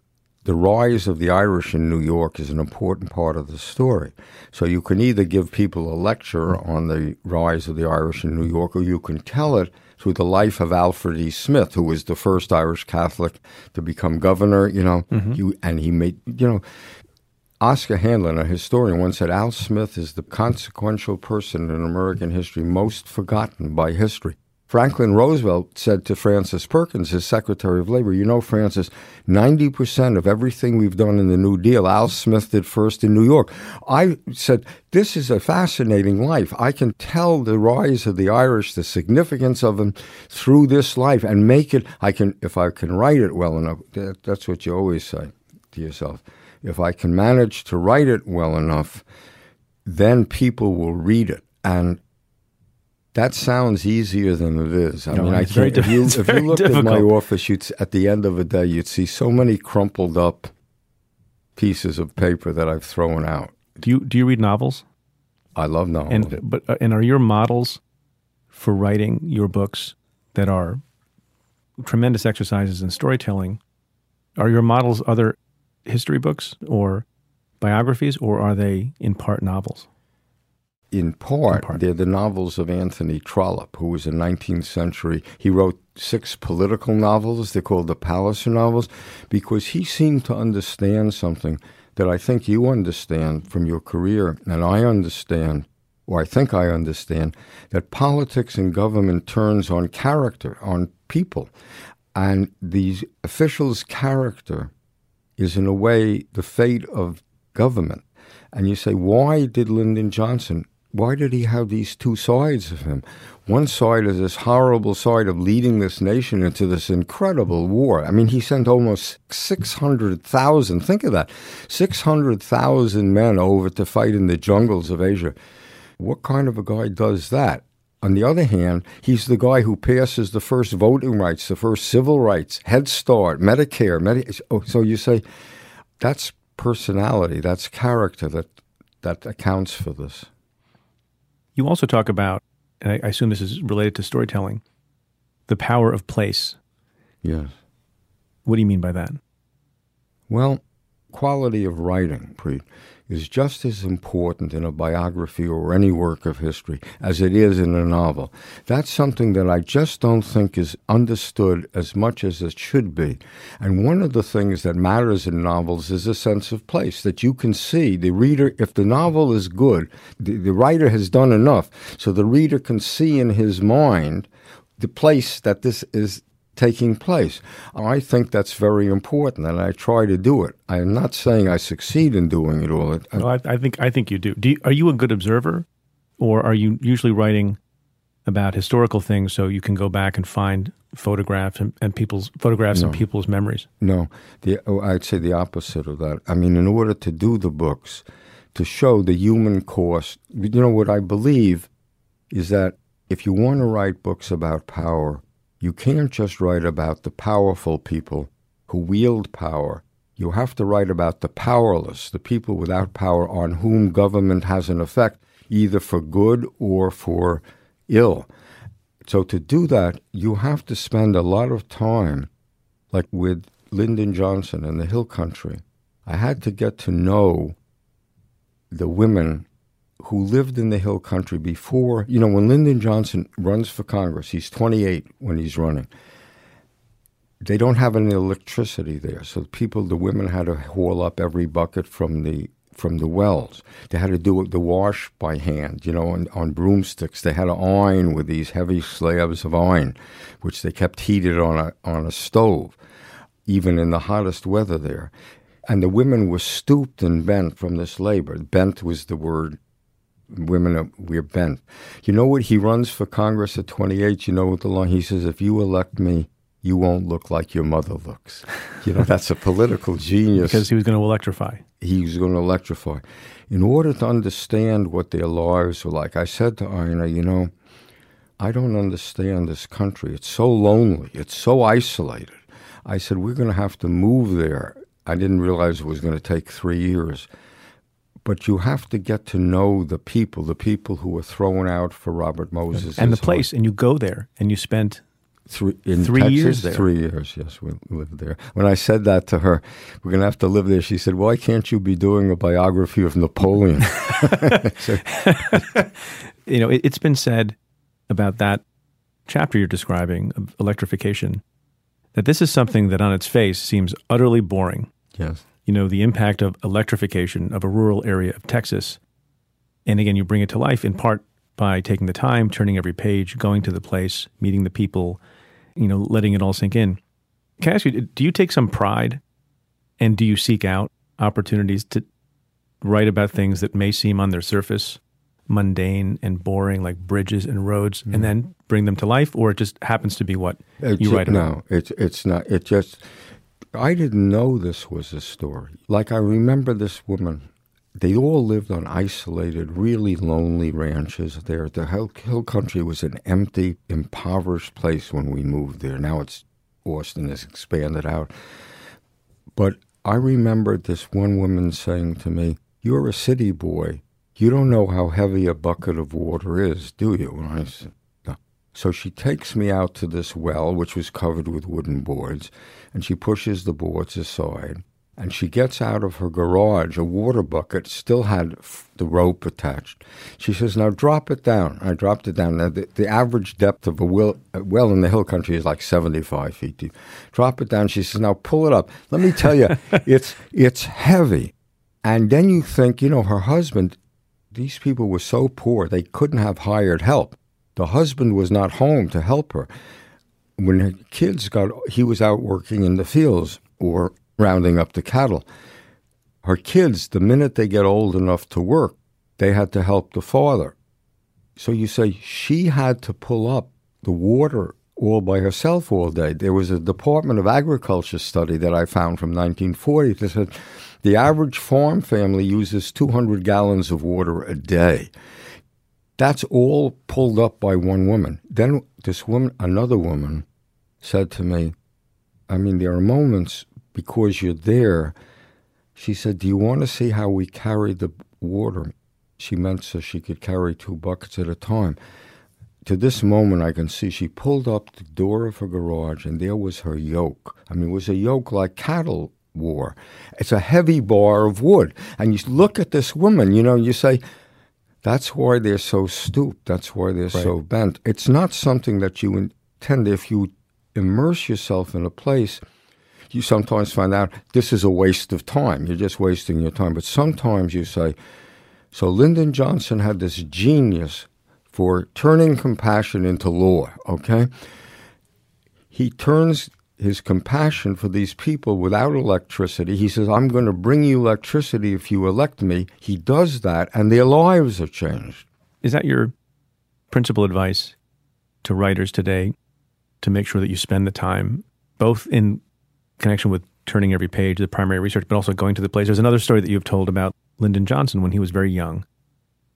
S3: the rise of the Irish in New York is an important part of the story. So you can either give people a lecture on the rise of the Irish in New York, or you can tell it through the life of Alfred E. Smith, who was the first Irish Catholic to become governor. You know,
S2: mm-hmm.
S3: you, and he made you know. Oscar Handlin, a historian, once said Al Smith is the consequential person in American history most forgotten by history. Franklin Roosevelt said to Frances Perkins, his Secretary of Labor, You know, Frances, 90% of everything we've done in the New Deal, Al Smith did first in New York. I said, This is a fascinating life. I can tell the rise of the Irish, the significance of them through this life, and make it, I can, if I can write it well enough, that, that's what you always say to yourself. If I can manage to write it well enough, then people will read it. And that sounds easier than it is. I
S2: no,
S3: mean, I
S2: can't.
S3: If you, (laughs) if you looked
S2: difficult.
S3: at my office, you'd at the end of a day, you'd see so many crumpled up pieces of paper that I've thrown out.
S2: Do you do you read novels?
S3: I love novels.
S2: And but uh, and are your models for writing your books that are tremendous exercises in storytelling? Are your models other history books or biographies, or are they in part novels?
S3: in part,
S2: In part.
S3: they're the novels of Anthony Trollope, who was a 19th century. He wrote six political novels. They're called the Palliser novels because he seemed to understand something that I think you understand from your career, and I understand, or I think I understand, that politics and government turns on character, on people. And these officials' character is, in a way, the fate of government. And you say, why did Lyndon Johnson why did he have these two sides of him? One side is this horrible side of leading this nation into this incredible war. I mean, he sent almost 600,000, think of that, 600,000 men over to fight in the jungles of Asia. What kind of a guy does that? On the other hand, he's the guy who passes the first voting rights, the first civil rights, Head Start, Medicare. Medi- oh, so you say that's personality, that's character that, that accounts for this.
S2: You also talk about, and I, I assume this is related to storytelling, the power of place.
S3: Yes.
S2: What do you mean by that?
S3: Well, quality of writing, Preet. is just as important in a biography or any work of history as it is in a novel. That's something that I just don't think is understood as much as it should be. And one of the things that matters in novels is a sense of place that you can see the reader, if the novel is good, the, the writer has done enough so the reader can see in his mind the place that this is taking place. I think that's very important, and I try to do it. I'm not saying I succeed in doing it all.
S2: Well, I, I think I think you do. do you, are you a good observer, or are you usually writing about historical things so you can go back and find photographs and, and people's photographs no. and people's memories?
S3: No, the, oh, I'd say the opposite of that. I mean, in order to do the books, to show the human cost, you know what I believe is that if you want to write books about power, you can't just write about the powerful people who wield power. You have to write about the powerless, the people without power on whom government has an effect, either for good or for ill. So to do that, you have to spend a lot of time, like with Lyndon Johnson in the Hill Country. I had to get to know the women who lived in the hill country before, you know, when Lyndon Johnson runs for Congress, he's 28 when he's running. They don't have any electricity there, so people, the women had to haul up every bucket from the from the wells. They had to do the wash by hand, you know, on, on broomsticks. They had to iron with these heavy slabs of iron, which they kept heated on a on a stove, even in the hottest weather there. And the women were stooped and bent from this labor. Bent was the word women are, we're bent. You know what? He runs for Congress at 28. You know what the law? He says, if you elect me, you won't look like your mother looks. You know, that's a political genius.
S2: because he was going to electrify.
S3: He was going to electrify. In order to understand what their lives were like, I said to Ina, you know, I don't understand this country. It's so lonely. It's so isolated. I said, we're going to have to move there. I didn't realize it was going to take three years but you have to get to know the people, the people who were thrown out for Robert Moses
S2: and the place, and you go there and you spent
S3: three in
S2: three
S3: Texas,
S2: years there.
S3: Three years, yes, we lived there. When I said that to her, we're going to have to live there. She said, "Why can't you be doing a biography of Napoleon?" (laughs) (laughs) (laughs)
S2: you know, it, it's been said about that chapter you're describing of electrification that this is something that on its face seems utterly boring.
S3: Yes
S2: you know, the impact of electrification of a rural area of Texas. And again, you bring it to life in part by taking the time, turning every page, going to the place, meeting the people, you know, letting it all sink in. Can I ask you, do you take some pride and do you seek out opportunities to write about things that may seem on their surface mundane and boring, like bridges and roads, mm. and then bring them to life, or it just happens to be what
S3: it
S2: you write about?
S3: No, it's it's not. It just I didn't know this was a story. Like, I remember this woman. They all lived on isolated, really lonely ranches there. The hill, hill country was an empty, impoverished place when we moved there. Now it's Austin has expanded out. But I remember this one woman saying to me, You're a city boy. You don't know how heavy a bucket of water is, do you? And I said, so she takes me out to this well, which was covered with wooden boards, and she pushes the boards aside. And she gets out of her garage a water bucket, still had the rope attached. She says, Now drop it down. I dropped it down. Now, the, the average depth of a well, a well in the hill country is like 75 feet deep. Drop it down. She says, Now pull it up. Let me tell you, (laughs) it's, it's heavy. And then you think, you know, her husband, these people were so poor, they couldn't have hired help. The husband was not home to help her. When her kids got, he was out working in the fields or rounding up the cattle. Her kids, the minute they get old enough to work, they had to help the father. So you say she had to pull up the water all by herself all day. There was a Department of Agriculture study that I found from 1940 that said the average farm family uses 200 gallons of water a day. That's all pulled up by one woman. Then this woman, another woman, said to me, I mean, there are moments because you're there. She said, Do you want to see how we carry the water? She meant so she could carry two buckets at a time. To this moment, I can see she pulled up the door of her garage, and there was her yoke. I mean, it was a yoke like cattle wore. It's a heavy bar of wood. And you look at this woman, you know, you say, that's why they're so stooped. That's why they're right. so bent. It's not something that you intend. If you immerse yourself in a place, you sometimes find out this is a waste of time. You're just wasting your time. But sometimes you say, so Lyndon Johnson had this genius for turning compassion into law, okay? He turns his compassion for these people without electricity. He says, I'm going to bring you electricity if you elect me. He does that, and their lives are changed.
S2: Is that your principal advice to writers today to make sure that you spend the time, both in connection with turning every page, the primary research, but also going to the place? There's another story that you've told about Lyndon Johnson when he was very young.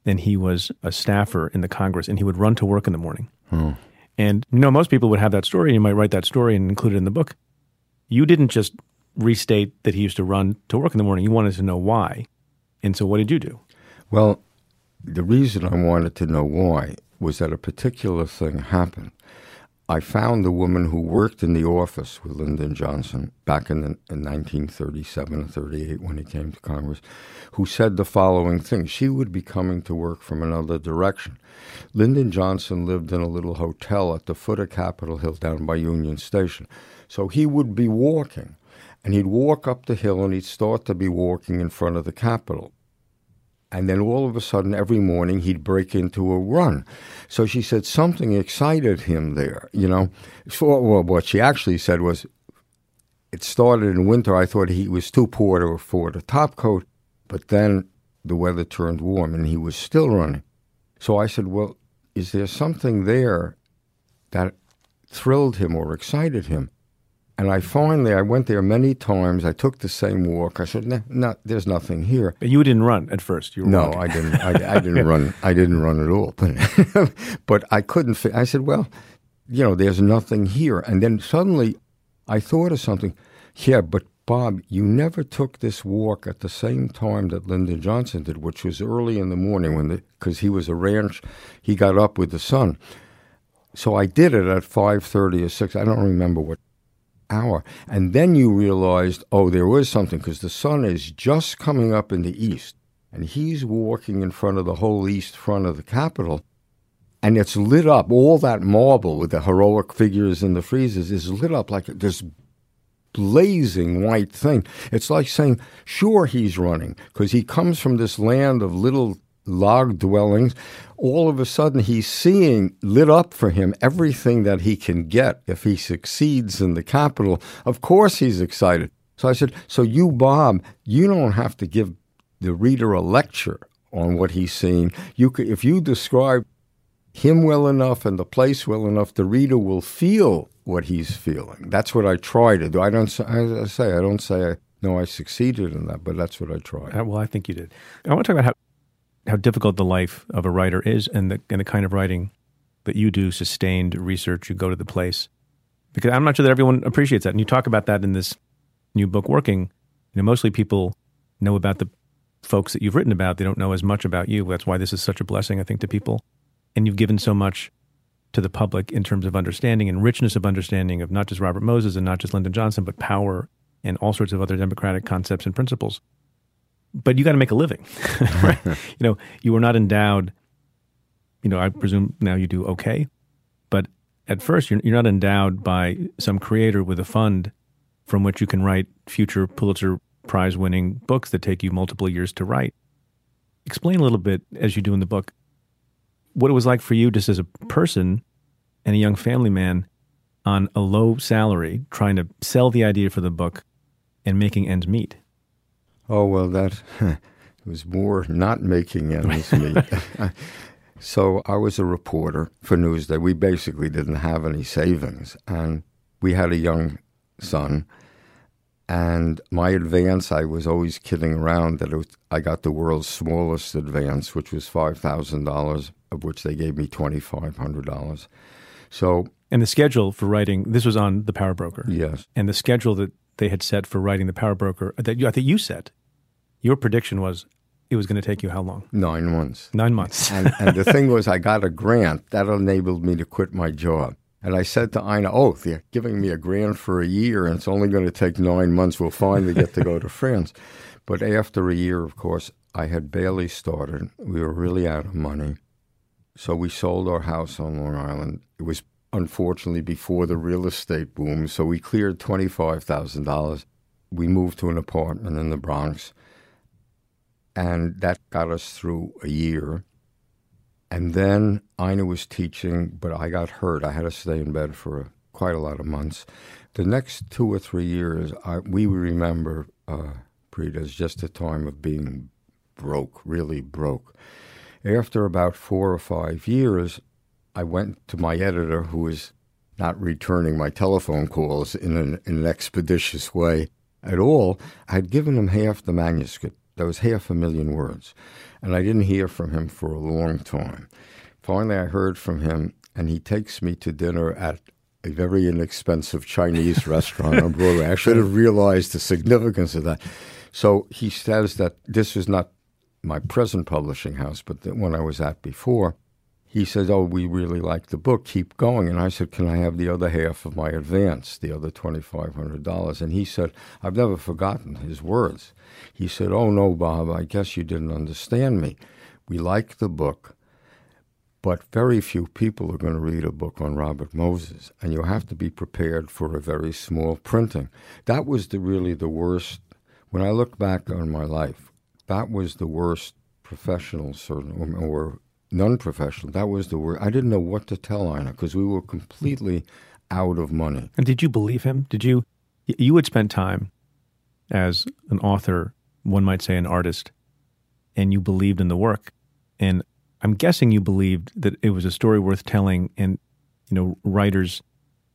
S2: And he was a staffer in the Congress, and he would run to work in the morning. Hmm. And you know, most people would have that story. You might write that story and include it in the book. You didn't just restate that he used to run to work in the morning. You wanted to know why. And so, what did you do?
S3: Well, the reason I wanted to know why was that a particular thing happened. I found the woman who worked in the office with Lyndon Johnson back in, the, in 1937 or 38 when he came to Congress, who said the following thing. She would be coming to work from another direction. Lyndon Johnson lived in a little hotel at the foot of Capitol Hill down by Union Station. So he would be walking, and he'd walk up the hill and he'd start to be walking in front of the Capitol. And then all of a sudden, every morning, he'd break into a run. So she said something excited him there, you know. Well, what she actually said was, it started in winter. I thought he was too poor to afford a top coat, but then the weather turned warm and he was still running. So I said, well, is there something there that thrilled him or excited him? And I finally, I went there many times. I took the same walk. I said, "No, there's nothing here."
S2: But you didn't run at first. You
S3: no,
S2: walking.
S3: I didn't. (laughs) I, I didn't run. I didn't run at all. But, (laughs) but I couldn't. Fi- I said, "Well, you know, there's nothing here." And then suddenly, I thought of something. Yeah, but Bob, you never took this walk at the same time that Lyndon Johnson did, which was early in the morning when because he was a ranch. He got up with the sun. So I did it at five thirty or six. I don't remember what hour. And then you realized, oh, there was something because the sun is just coming up in the east and he's walking in front of the whole east front of the Capitol. And it's lit up. All that marble with the heroic figures and the friezes is lit up like this blazing white thing. It's like saying, sure, he's running because he comes from this land of little log dwellings, all of a sudden he's seeing lit up for him everything that he can get if he succeeds in the capital. Of course he's excited. So I said, So you, Bob, you don't have to give the reader a lecture on what he's seeing. You could, if you describe him well enough and the place well enough, the reader will feel what he's feeling. That's what I try to do. I don't, as I say, I don't say I, no, I succeeded in that, but that's what I try.
S2: Uh, well, I think you did. I want to talk about how how difficult the life of a writer is and the, and the kind of writing that you do, sustained research, you go to the place. Because I'm not sure that everyone appreciates that. And you talk about that in this new book, Working. You know, mostly people know about the folks that you've written about. They don't know as much about you. That's why this is such a blessing, I think, to people. And you've given so much to the public in terms of understanding and richness of understanding of not just Robert Moses and not just Lyndon Johnson, but power and all sorts of other democratic concepts and principles but you got to make a living. (laughs) right? (laughs) you know, you were not endowed. You know, I presume now you do okay, but at first you're, you're not endowed by some creator with a fund from which you can write future Pulitzer Prize winning books that take you multiple years to write. Explain a little bit, as you do in the book, what it was like for you just as a person and a young family man on a low salary trying to sell the idea for the book and making ends meet.
S3: Oh, well, that (laughs) was more not making ends meet. (laughs) (laughs) so I was a reporter for Newsday. We basically didn't have any savings, and we had a young son. And my advance, I was always kidding around that was, I got the world's smallest advance, which was $5,000, of which they gave me $2,500. So.
S2: And the schedule for writing, this was on The Power Broker.
S3: Yes.
S2: And the schedule that they had set for writing The Power Broker, that you, I think you set, your prediction was it was going to take you how long?
S3: Nine months.
S2: Nine months.
S3: and, and the thing was, I got a grant that enabled me to quit my job. And I said to Ina, Oh, they're giving me a grant for a year, and it's only going to take nine months. We'll finally get to go to France. But after a year, of course, I had barely started. We were really out of money. So we sold our house on Long Island. It was unfortunately before the real estate boom. So we cleared $25,000. We moved to an apartment in the Bronx. And that got us through a year. And then Ina was teaching, but I got hurt. I had to stay in bed for quite a lot of months. The next two or three years, I, we remember, uh, Preet, as just a time of being broke, really broke. After about four or five years, I went to my editor, who was not returning my telephone calls in an, in an expeditious way at all. I had given him half the manuscript. That was half a million words. And I didn't hear from him for a long time. Finally, I heard from him, and he takes me to dinner at a very inexpensive Chinese (laughs) restaurant on Broadway. I should have realized the significance of that. So he says that this was not my present publishing house, but the one I was at before. He said, Oh, we really like the book, keep going. And I said, Can I have the other half of my advance, the other $2,500? And he said, I've never forgotten his words. He said, Oh, no, Bob, I guess you didn't understand me. We like the book, but very few people are going to read a book on Robert Moses, and you have to be prepared for a very small printing. That was the, really the worst. When I look back on my life, that was the worst professional or non-professional. That was the word. I didn't know what to tell Ina because we were completely out of money.
S2: And did you believe him? Did you? You had spent time as an author, one might say an artist, and you believed in the work. And I'm guessing you believed that it was a story worth telling. And you know, writers,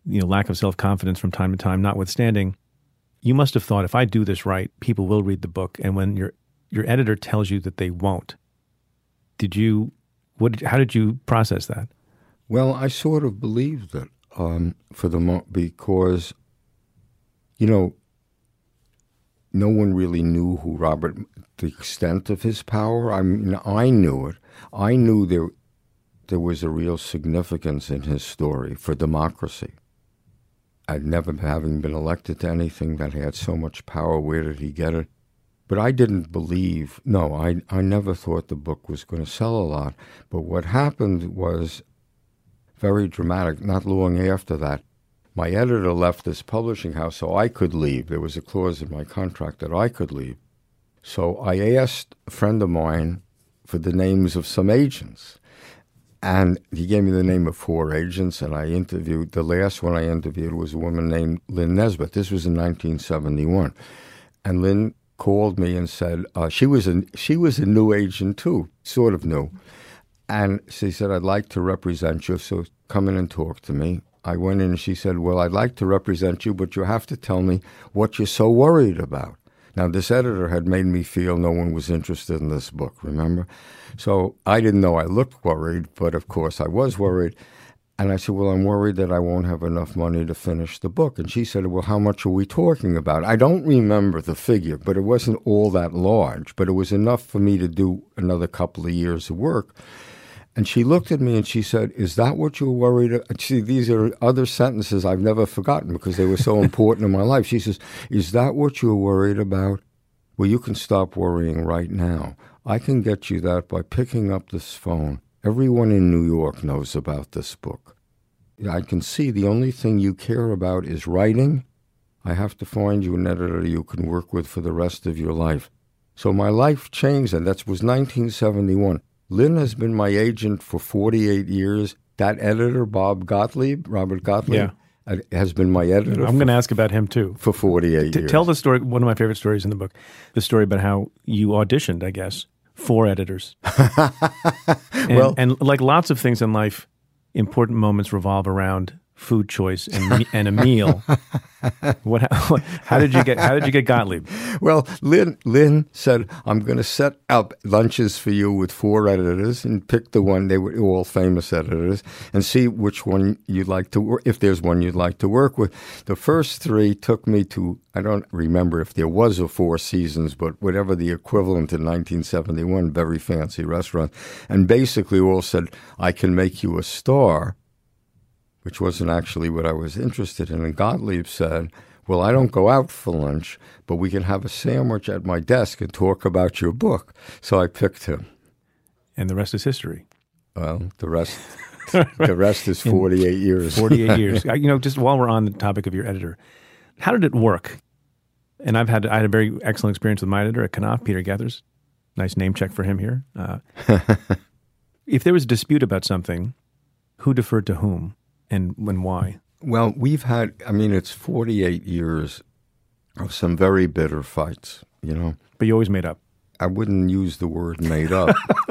S2: you know, lack of self confidence from time to time, notwithstanding, you must have thought if I do this right, people will read the book. And when your your editor tells you that they won't, did you what? How did you process that?
S3: Well, I sort of believed it um, for the mo- because, you know, no one really knew who Robert, the extent of his power. I mean, I knew it. I knew there there was a real significance in his story for democracy. I'd never, having been elected to anything that had so much power, where did he get it? But I didn't believe, no, I, I never thought the book was going to sell a lot. But what happened was very dramatic. Not long after that, my editor left this publishing house so I could leave. There was a clause in my contract that I could leave. So I asked a friend of mine for the names of some agents. And he gave me the name of four agents, and I interviewed. The last one I interviewed was a woman named Lynn Nesbit. This was in 1971. And Lynn called me and said uh, she was a she was a new agent too, sort of new, and she said I'd like to represent you, so come in and talk to me. I went in and she said, "Well, I'd like to represent you, but you have to tell me what you're so worried about." Now, this editor had made me feel no one was interested in this book. Remember, so I didn't know I looked worried, but of course I was worried. And I said, Well, I'm worried that I won't have enough money to finish the book. And she said, Well, how much are we talking about? I don't remember the figure, but it wasn't all that large, but it was enough for me to do another couple of years of work. And she looked at me and she said, Is that what you're worried about? See, these are other sentences I've never forgotten because they were so important in my life. She says, Is that what you're worried about? Well, you can stop worrying right now. I can get you that by picking up this phone Everyone in New York knows about this book. I can see the only thing you care about is writing. I have to find you an editor you can work with for the rest of your life. So my life changed, and that was 1971. Lynn has been my agent for 48 years. That editor, Bob Gottlieb, Robert Gottlieb, yeah. Uh, has been my editor.
S2: I'm going to ask about him too.
S3: For 48 T- years.
S2: Tell the story, one of my favorite stories in the book, the story about how you auditioned, I guess, four editors. (laughs) and, well, and like lots of things in life, important moments revolve around food choice and, and a meal. (laughs) what, how, how, did you get? How did you get Gottlieb?
S3: Well, Lynn Lynn said, "I'm going to set up lunches for you with four editors and pick the one. They were all famous editors, and see which one you'd like to work. If there's one you'd like to work with." The first three took me to. I don't remember if there was a Four Seasons, but whatever the equivalent in 1971, very fancy restaurant, and basically all said, "I can make you a star." Which wasn't actually what I was interested in. And Gottlieb said, Well, I don't go out for lunch, but we can have a sandwich at my desk and talk about your book. So I picked him.
S2: And the rest is history.
S3: Well, the rest. (laughs) the rest is 48 years.
S2: 48 (laughs) years. You know, just while we're on the topic of your editor, how did it work? And I've had I had a very excellent experience with my editor at Knopf, Peter Gethers. Nice name check for him here. Uh, (laughs) if there was a dispute about something, who deferred to whom and when why?
S3: Well, we've had, I mean, it's 48 years of some very bitter fights, you know.
S2: But you always made up.
S3: I wouldn't use the word made up. (laughs)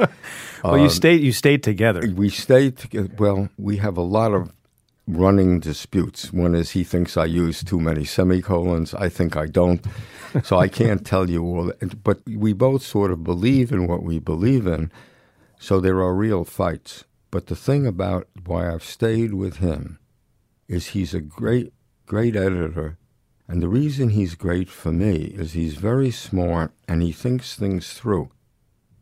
S2: well, you um, stayed you stayed together.
S3: We stayed together. Well, we have a lot of running disputes. One is he thinks I use too many semicolons. I think I don't. so I can't (laughs) tell you all. That. But we both sort of believe in what we believe in. So there are real fights. But the thing about why I've stayed with him is he's a great, great editor. And the reason he's great for me is he's very smart and he thinks things through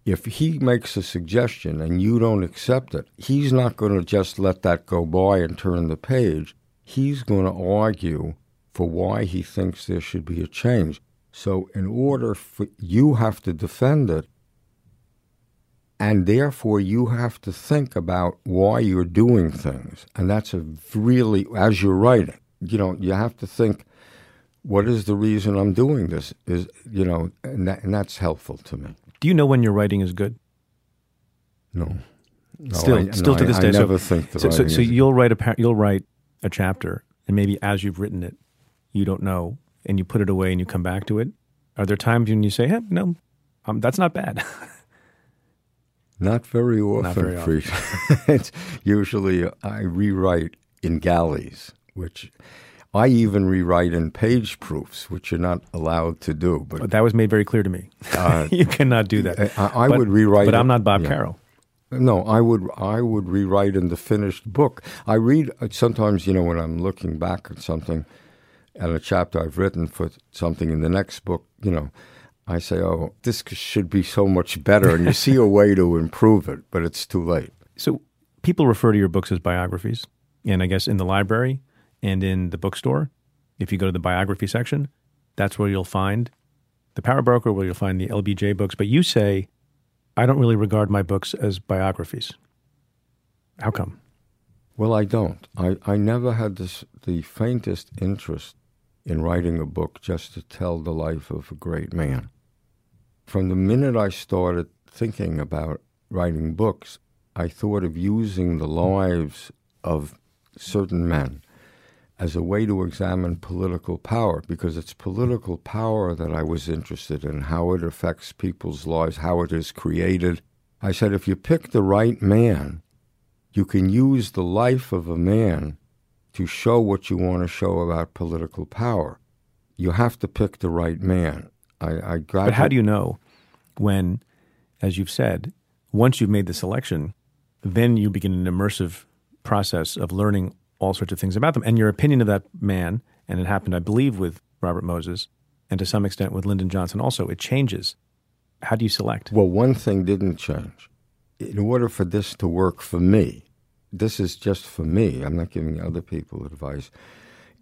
S3: if he makes a suggestion and you don't accept it, he's not going to just let that go by and turn the page. He's going to argue for why he thinks there should be a change. So, in order for you have to defend it, and therefore you have to think about why you're doing things. And that's a really, as you're writing, you know, you have to think, what is the reason I'm doing this? Is you know, and, that, and that's helpful to me.
S2: Do you know when your writing is good?
S3: No. no
S2: still,
S3: I,
S2: still
S3: no,
S2: to this
S3: I,
S2: day.
S3: I never
S2: so,
S3: think the
S2: so, so, so you'll write a you'll write a chapter, and maybe as you've written it, you don't know, and you put it away, and you come back to it. Are there times when you say, hey, "No, um, that's not bad"? (laughs)
S3: Not very often,
S2: very often. (laughs)
S3: Usually I rewrite in galleys, which I even rewrite in page proofs, which you're not allowed to do. But
S2: But that was made very clear to me.
S3: Uh, (laughs)
S2: you cannot do that.
S3: I, I
S2: But-
S3: would rewrite.
S2: but I'm not Bob
S3: yeah.
S2: Caro.
S3: No, I would I would rewrite in the finished book. I read uh, sometimes, you know, when I'm looking back at something, at a chapter I've written for something in the next book, you know, I say, "Oh, this should be so much better," and you see a way to improve it, but it's too late.
S2: So people refer to your books as biographies, and I guess in the library and in the bookstore, if you go to the biography section, that's where you'll find the Power Broker, where you'll find the LBJ books. But you say, I don't really regard my books as biographies. How come?
S3: Well, I don't. I, I never had this, the faintest interest in writing a book just to tell the life of a great man. From the minute I started thinking about writing books, I thought of using the lives of certain men as a way to examine political power because it's political power that I was interested in, how it affects people's lives, how it is created. I said, if you pick the right man, you can use the life of a man to show what you want to show about political power. You have to pick the right man. I, I got
S2: But how do you know when, as you've said, once you've made the selection, then you begin an immersive process of learning all sorts of things about them. And your opinion of that man, and it happened, I believe, with Robert Moses, and to some extent with Lyndon Johnson also, it changes. How do you select?
S3: Well, one thing didn't change. In order for this to work for me, this is just for me, I'm not giving other people advice.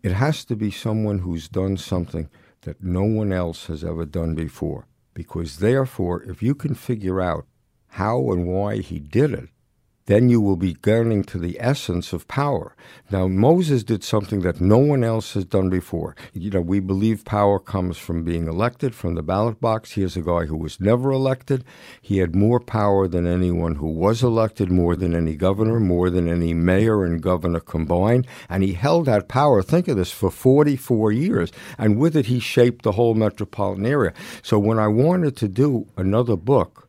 S3: It has to be someone who's done something that no one else has ever done before. Because therefore, if you can figure out how and why he did it, then you will be getting to the essence of power. Now, Moses did something that no one else has done before. You know, we believe power comes from being elected from the ballot box. Here's a guy who was never elected. He had more power than anyone who was elected, more than any governor, more than any mayor and governor combined. And he held that power, think of this, for 44 years. And with it, he shaped the whole metropolitan area. So when I wanted to do another book,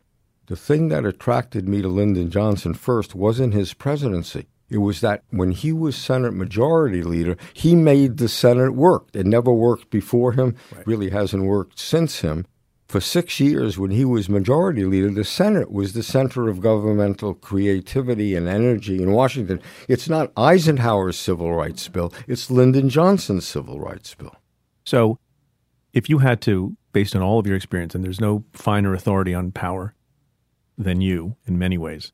S3: the thing that attracted me to Lyndon Johnson first wasn't his presidency. It was that when he was Senate Majority Leader, he made the Senate work. It never worked before him, really hasn't worked since him. For six years, when he was Majority Leader, the Senate was the center of governmental creativity and energy in Washington. It's not Eisenhower's civil rights bill, it's Lyndon Johnson's civil rights bill.
S2: So, if you had to, based on all of your experience, and there's no finer authority on power than you in many ways,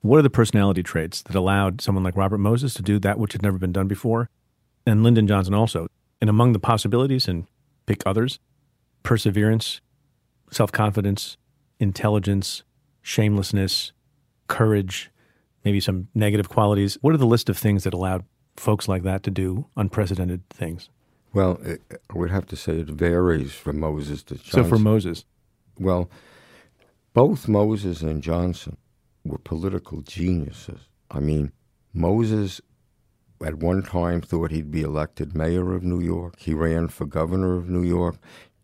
S2: What are the personality traits that allowed someone like Robert Moses to do that which had never been done before? And Lyndon Johnson also. And among the possibilities, and pick others, perseverance, self confidence, intelligence, shamelessness, courage, maybe some negative qualities. What are the list of things that allowed folks like that to do unprecedented things?
S3: Well, it, I would have to say it varies from Moses to Johnson.
S2: So for Moses,
S3: well, both Moses and Johnson were political geniuses. I mean, Moses at one time thought he'd be elected mayor of New York. He ran for governor of New York.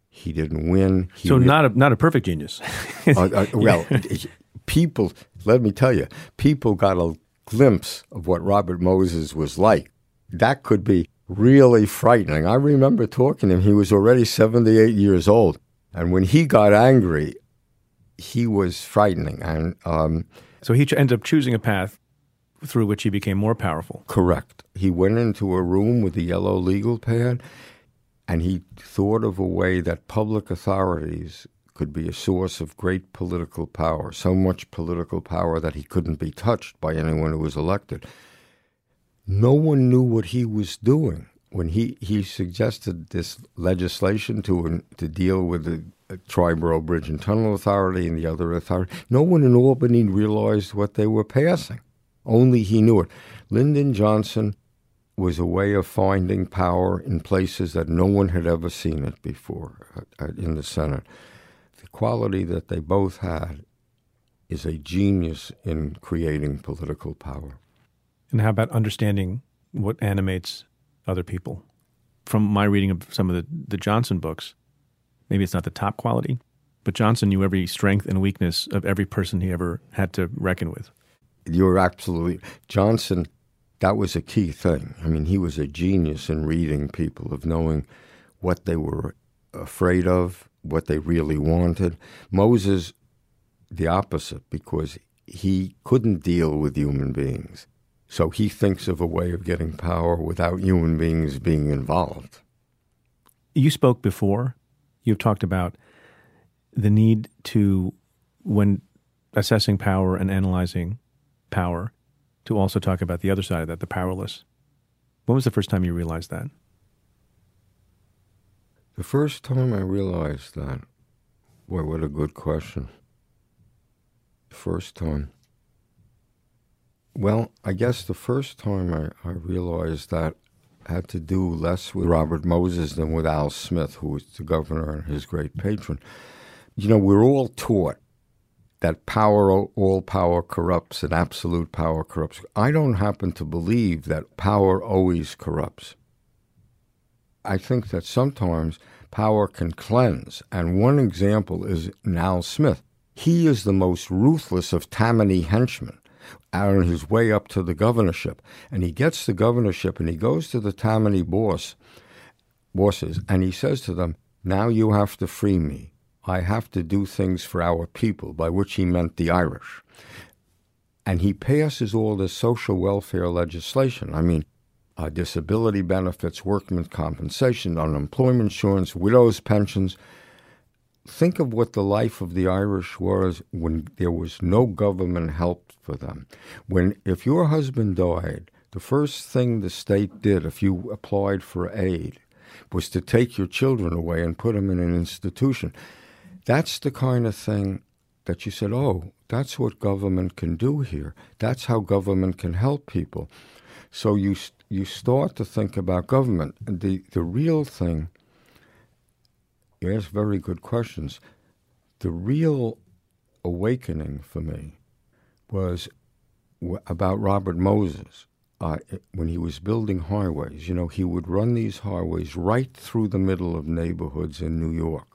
S3: He didn't win. He
S2: so not a not a perfect genius. (laughs)
S3: uh, uh, well, (laughs) people. Let me tell you, people got a glimpse of what Robert Moses was like. That could be really frightening. I remember talking to him. He was already seventy eight years old, and when he got angry, he was frightening. And um,
S2: so he ended up choosing a path through which he became more powerful.
S3: Correct. He went into a room with a yellow legal pad and he thought of a way that public authorities could be a source of great political power, so much political power that he couldn't be touched by anyone who was elected. No one knew what he was doing when he, he suggested this legislation to to deal with the Triborough Bridge and Tunnel Authority and the other authority. No one in Albany realized what they were passing. Only he knew it. Lyndon Johnson was a way of finding power in places that no one had ever seen it before uh, uh, in the Senate. The quality that they both had is a genius in creating political power.
S2: And how about understanding what animates other people? From my reading of some of the, the Johnson books, maybe it's not the top quality, but Johnson knew every strength and weakness of every person he ever had to reckon with.
S3: You're absolutely Johnson. That was a key thing. I mean, he was a genius in reading people, of knowing what they were afraid of, what they really wanted. Moses, the opposite, because he couldn't deal with human beings. So he thinks of a way of getting power without human beings being involved.
S2: You spoke before You've talked about the need to, when assessing power and analyzing power, to also talk about the other side of that, the powerless. When was the first time you realized that?
S3: The first time I realized that, boy, what a good question. First time. Well, I guess the first time I, I realized that had to do less with Robert Moses than with Al Smith, who was the governor and his great patron. You know, we're all taught that power, all power corrupts and absolute power corrupts. I don't happen to believe that power always corrupts. I think that sometimes power can cleanse, and one example is Al Smith. He is the most ruthless of Tammany henchmen on his way up to the governorship. And he gets the governorship and he goes to the Tammany boss, bosses and he says to them, Now you have to free me. I have to do things for our people, by which he meant the Irish. And he passes all this social welfare legislation. I mean, uh, disability benefits, workmen's compensation, unemployment insurance, widows' pensions think of what the life of the Irish was when there was no government help for them. When if your husband died, the first thing the state did if you applied for aid was to take your children away and put them in an institution. That's the kind of thing that you said, "Oh, that's what government can do here. That's how government can help people." So you you start to think about government. And The the real thing you ask very good questions. The real awakening for me was w- about Robert Moses. Uh, when he was building highways, you know, he would run these highways right through the middle of neighborhoods in New York.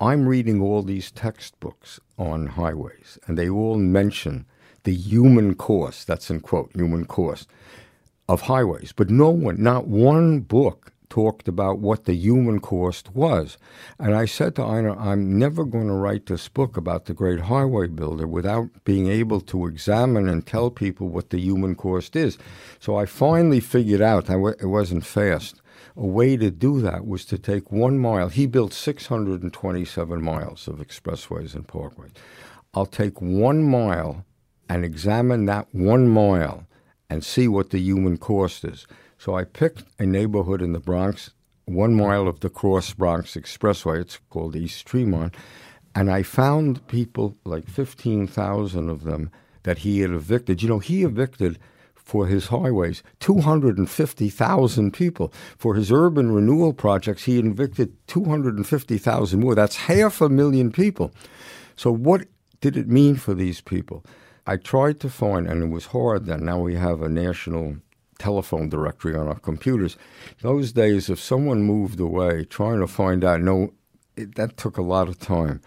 S3: I'm reading all these textbooks on highways, and they all mention the human cost, that's in quote, human cost of highways. But no one, not one book talked about what the human cost was. And I said to Ina, I'm never going to write this book about the great highway builder without being able to examine and tell people what the human cost is. So I finally figured out, it wasn't fast, a way to do that was to take one mile. He built 627 miles of expressways and parkways. I'll take one mile and examine that one mile and see what the human cost is. So I picked a neighborhood in the Bronx, one mile of the Cross Bronx Expressway. It's called East Tremont. And I found people, like 15,000 of them, that he had evicted. You know, he evicted for his highways 250,000 people. For his urban renewal projects, he evicted 250,000 more. That's half a million people. So, what did it mean for these people? I tried to find, and it was hard then. Now we have a national telephone directory on our computers. Those days, if someone moved away, trying to find out, no, it, that took a lot of time.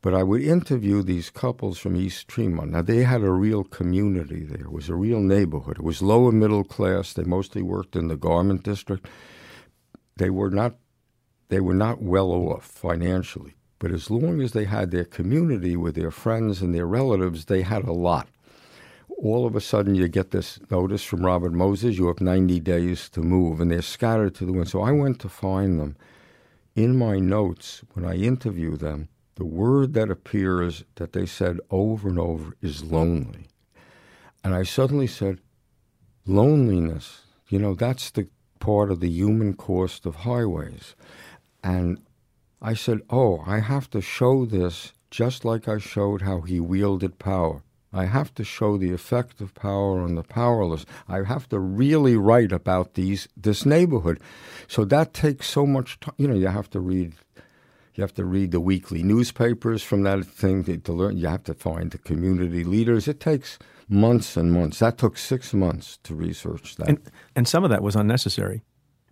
S3: But I would interview these couples from East Tremont. Now, they had a real community there. It was a real neighborhood. It was lower middle class. They mostly worked in the garment district. They were not, they were not well off financially. But as long as they had their community with their friends and their relatives, they had a lot. All of a sudden, you get this notice from Robert Moses you have 90 days to move, and they're scattered to the wind. So I went to find them. In my notes, when I interview them, the word that appears that they said over and over is lonely. And I suddenly said, loneliness, you know, that's the part of the human cost of highways. And I said, Oh, I have to show this just like I showed how he wielded power. I have to show the effect of power on the powerless. I have to really write about these this neighborhood. So that takes so much time. You know, you have to read you have to read the weekly newspapers from that thing to, to learn. You have to find the community leaders. It takes months and months. That took six months to research that.
S2: And, and some of that was unnecessary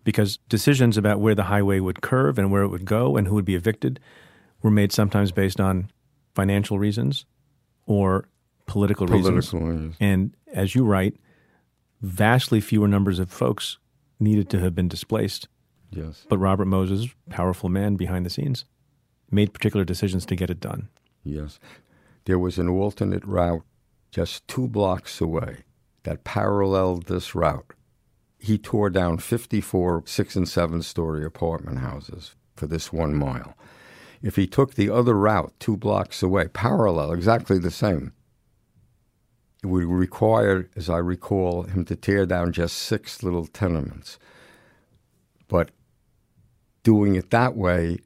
S2: because decisions about where the highway would curve and where it would go and who would be evicted were made sometimes based on financial reasons or political,
S3: Political
S2: reasons.
S3: reasons.
S2: And as you write, vastly fewer numbers of folks needed to have been displaced.
S3: yes.
S2: But Robert Moses, powerful man behind the scenes, made particular decisions to get it done.
S3: Yes. There was an alternate route just two blocks away that paralleled this route. He tore down 54 six and seven story apartment houses for this one mile. If he took the other route two blocks away, parallel, exactly the same, it would require, as I recall, him to tear down just six little tenements. But doing it that way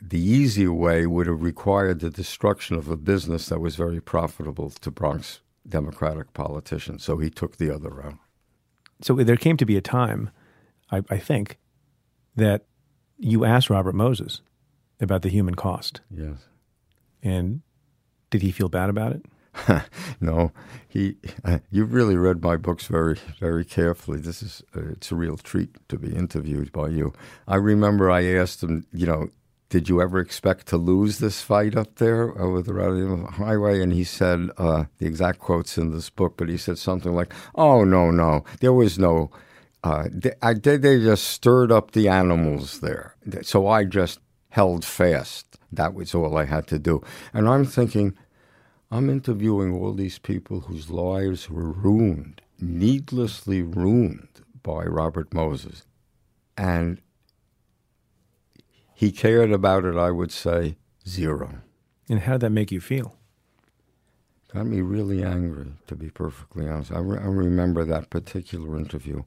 S3: the easier way would have required the destruction of a business that was very profitable to Bronx Democratic politicians. So he took the other route.
S2: So there came to be a time, I, I think, that you asked Robert Moses about the human cost.
S3: Yes.
S2: And did he feel bad about it? (laughs)
S3: no, he. Uh, you've really read my books very, very carefully. This is uh, it's a real treat to be interviewed by you. I remember I asked him, you know, did you ever expect to lose this fight up there over the Raleigh Highway? And he said uh, the exact quotes in this book, but he said something like, "Oh no, no, there was no." Uh, they, I, they just stirred up the animals there, so I just held fast. That was all I had to do. And I'm thinking, I'm interviewing all these people whose lives were ruined, needlessly ruined by Robert Moses. And he cared about it, I would say, zero.
S2: And how did that make you feel?
S3: Got me really angry, to be perfectly honest. I, re- I remember that particular interview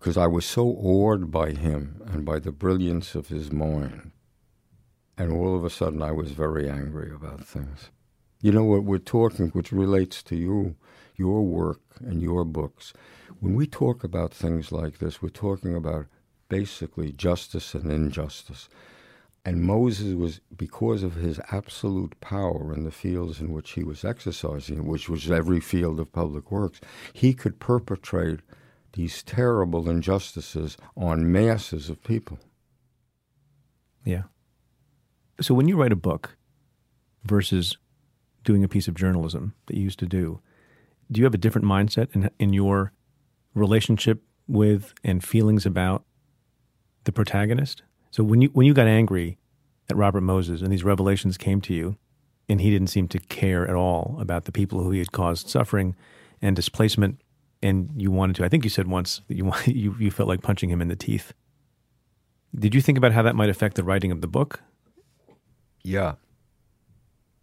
S3: because I was so awed by him and by the brilliance of his mind. And all of a sudden, I was very angry about things. You know what we're talking, which relates to you, your work and your books. When we talk about things like this, we're talking about basically justice and injustice. And Moses was, because of his absolute power in the fields in which he was exercising, which was every field of public works, he could perpetrate these terrible injustices on masses of people.
S2: Yeah. So when you write a book versus doing a piece of journalism that you used to do, do you have a different mindset in, in your relationship with and feelings about the protagonist? So when you when you got angry at Robert Moses and these revelations came to you, and he didn't seem to care at all about the people who he had caused suffering and displacement, and you wanted to, I think you said once that you (laughs) you you felt like punching him in the teeth. Did you think about how that might affect the writing of the book?
S3: Yeah.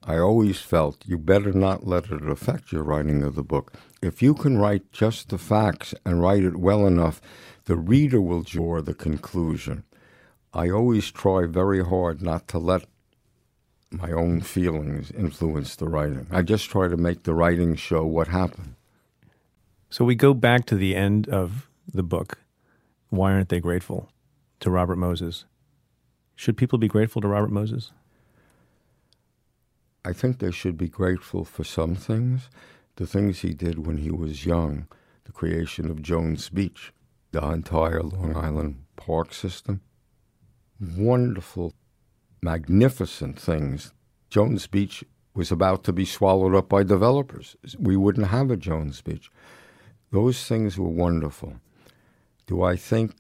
S3: I always felt you better not let it affect your writing of the book. If you can write just the facts and write it well enough, the reader will draw the conclusion. I always try very hard not to let my own feelings influence the writing. I just try to make the writing show what happened.
S2: So we go back to the end of the book. Why aren't they grateful to Robert Moses? Should people be grateful to Robert Moses?
S3: I think they should be grateful for some things. The things he did when he was young, the creation of Jones Beach, the entire Long Island park system. Wonderful, magnificent things. Jones Beach was about to be swallowed up by developers. We wouldn't have a Jones Beach. Those things were wonderful. Do I think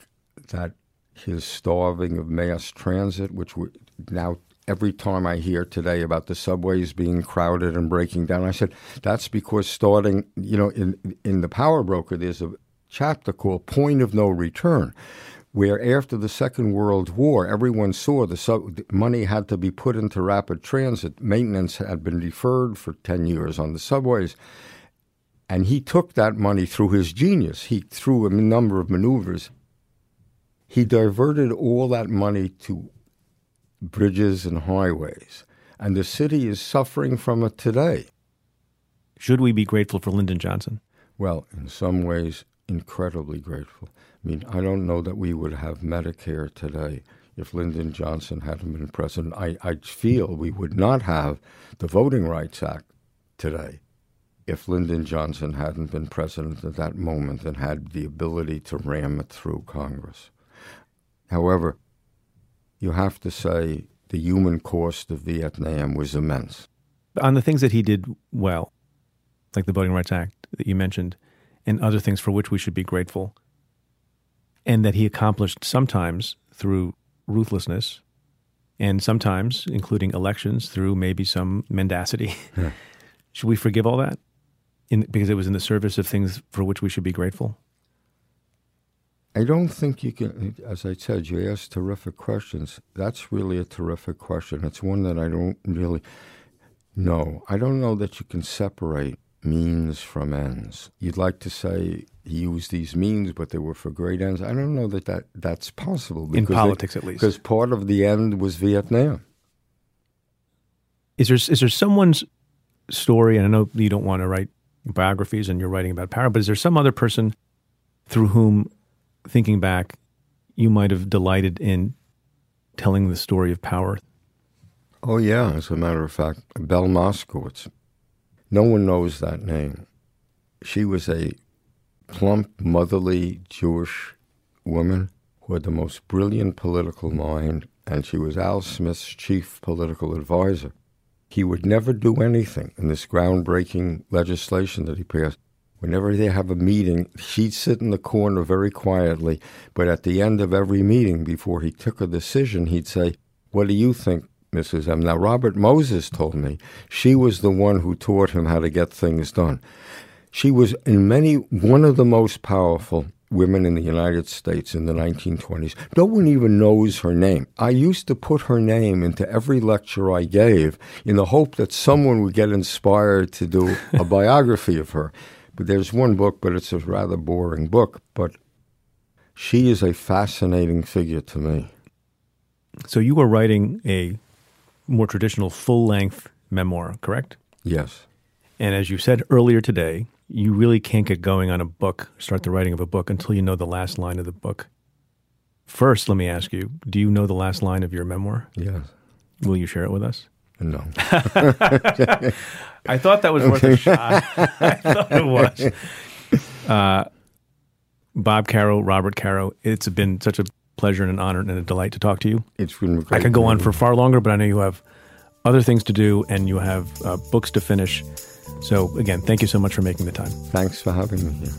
S3: that his starving of mass transit, which we, now every time I hear today about the subways being crowded and breaking down, I said that's because starting, you know, in in the Power Broker, there's a chapter called "Point of No Return." Where after the Second World War, everyone saw the sub- money had to be put into rapid transit. Maintenance had been deferred for 10 years on the subways. And he took that money through his genius. He, through a number of maneuvers, he diverted all that money to bridges and highways. And the city is suffering from it today.
S2: Should we be grateful for Lyndon Johnson?
S3: Well, in some ways, incredibly grateful. I mean, I don't know that we would have Medicare today if Lyndon Johnson hadn't been president. I, I feel we would not have the Voting Rights Act today if Lyndon Johnson hadn't been president at that moment and had the ability to ram it through Congress. However, you have to say the human cost of Vietnam was immense.
S2: On the things that he did well, like the Voting Rights Act that you mentioned, and other things for which we should be grateful, and that he accomplished sometimes through ruthlessness, and sometimes, including elections, through maybe some mendacity. Yeah. (laughs) should we forgive all that? In, because it was in the service of things for which we should be grateful?
S3: I don't think you can, as I said, you asked terrific questions. That's really a terrific question. It's one that I don't really know. I don't know that you can separate means from ends. You'd like to say he used these means, but they were for great ends. I don't know that, that that's possible.
S2: In politics, they, at least.
S3: Because part of the end was Vietnam.
S2: Is there, is there someone's story, and I know you don't want to write biographies and you're writing about power, but is there some other person through whom, thinking back, you might have delighted in telling the story of power?
S3: Oh, yeah. As a matter of fact, Belle Moskowitz. No one knows that name. She was a plump, motherly Jewish woman who had the most brilliant political mind, and she was Al Smith's chief political advisor. He would never do anything in this groundbreaking legislation that he passed. Whenever they have a meeting, she'd sit in the corner very quietly, but at the end of every meeting, before he took a decision, he'd say, What do you think, Mrs. M? Now, Robert Moses told me she was the one who taught him how to get things done. She was, in many, one of the most powerful women in the United States in the 1920s. No one even knows her name. I used to put her name into every lecture I gave in the hope that someone would get inspired to do a (laughs) biography of her. There's one book, but it's a rather boring book. But she is a fascinating figure to me.
S2: So you were writing a more traditional full length memoir, correct?
S3: Yes.
S2: And as you said earlier today, you really can't get going on a book, start the writing of a book, until you know the last line of the book. First, let me ask you do you know the last line of your memoir?
S3: Yes.
S2: Will you share it with us?
S3: No. (laughs)
S2: I thought that was worth a shot. (laughs) I thought it was. (laughs) Uh, Bob Caro, Robert Caro, it's been such a pleasure and an honor and a delight to talk to you.
S3: It's been great.
S2: I could go on for far longer, but I know you have other things to do and you have uh, books to finish. So, again, thank you so much for making the time.
S3: Thanks for having me here.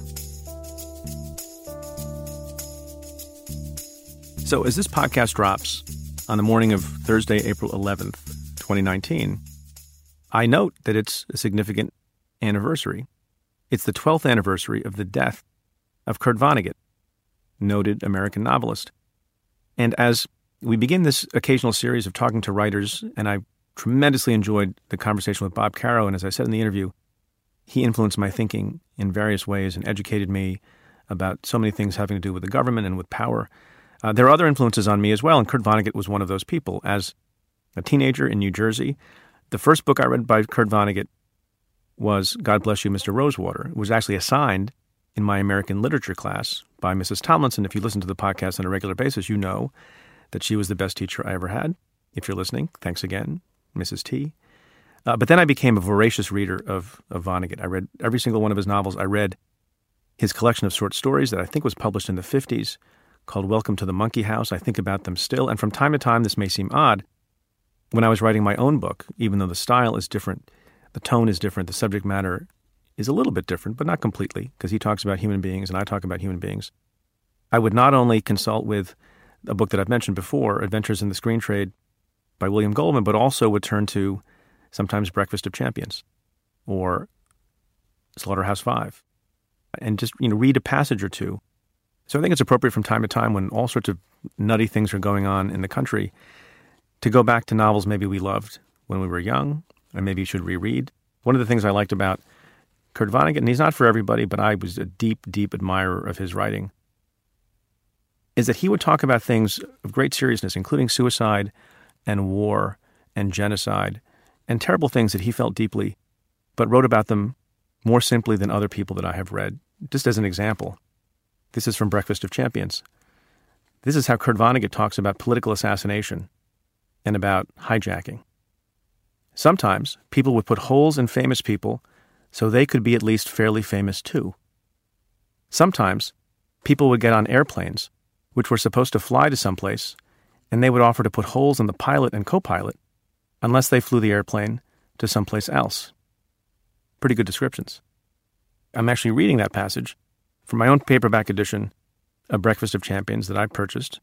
S2: So, as this podcast drops on the morning of Thursday, April 11th, 2019, I note that it's a significant anniversary. It's the 12th anniversary of the death of Kurt Vonnegut, noted American novelist. And as we begin this occasional series of talking to writers, and I tremendously enjoyed the conversation with Bob Caro. And as I said in the interview, he influenced my thinking in various ways and educated me about so many things having to do with the government and with power. Uh, there are other influences on me as well, and Kurt Vonnegut was one of those people. As a teenager in New Jersey, the first book I read by Kurt Vonnegut was God Bless You, Mr. Rosewater. It was actually assigned in my American literature class by Mrs. Tomlinson. If you listen to the podcast on a regular basis, you know that she was the best teacher I ever had. If you're listening, thanks again, Mrs. T. Uh, but then I became a voracious reader of, of Vonnegut. I read every single one of his novels. I read his collection of short stories that I think was published in the 50s called Welcome to the Monkey House. I think about them still. And from time to time, this may seem odd. When I was writing my own book, even though the style is different, the tone is different, the subject matter is a little bit different, but not completely, because he talks about human beings and I talk about human beings. I would not only consult with a book that I've mentioned before, Adventures in the Screen Trade by William Goldman, but also would turn to sometimes Breakfast of Champions or Slaughterhouse Five and just you know read a passage or two. So I think it's appropriate from time to time when all sorts of nutty things are going on in the country to go back to novels maybe we loved when we were young and maybe you should reread. One of the things I liked about Kurt Vonnegut, and he's not for everybody, but I was a deep, deep admirer of his writing, is that he would talk about things of great seriousness, including suicide and war and genocide and terrible things that he felt deeply, but wrote about them more simply than other people that I have read. Just as an example, this is from Breakfast of Champions. This is how Kurt Vonnegut talks about political assassination and about hijacking. Sometimes people would put holes in famous people so they could be at least fairly famous too. Sometimes people would get on airplanes, which were supposed to fly to someplace, and they would offer to put holes in the pilot and co pilot unless they flew the airplane to someplace else. Pretty good descriptions. I'm actually reading that passage from my own paperback edition of Breakfast of Champions that I purchased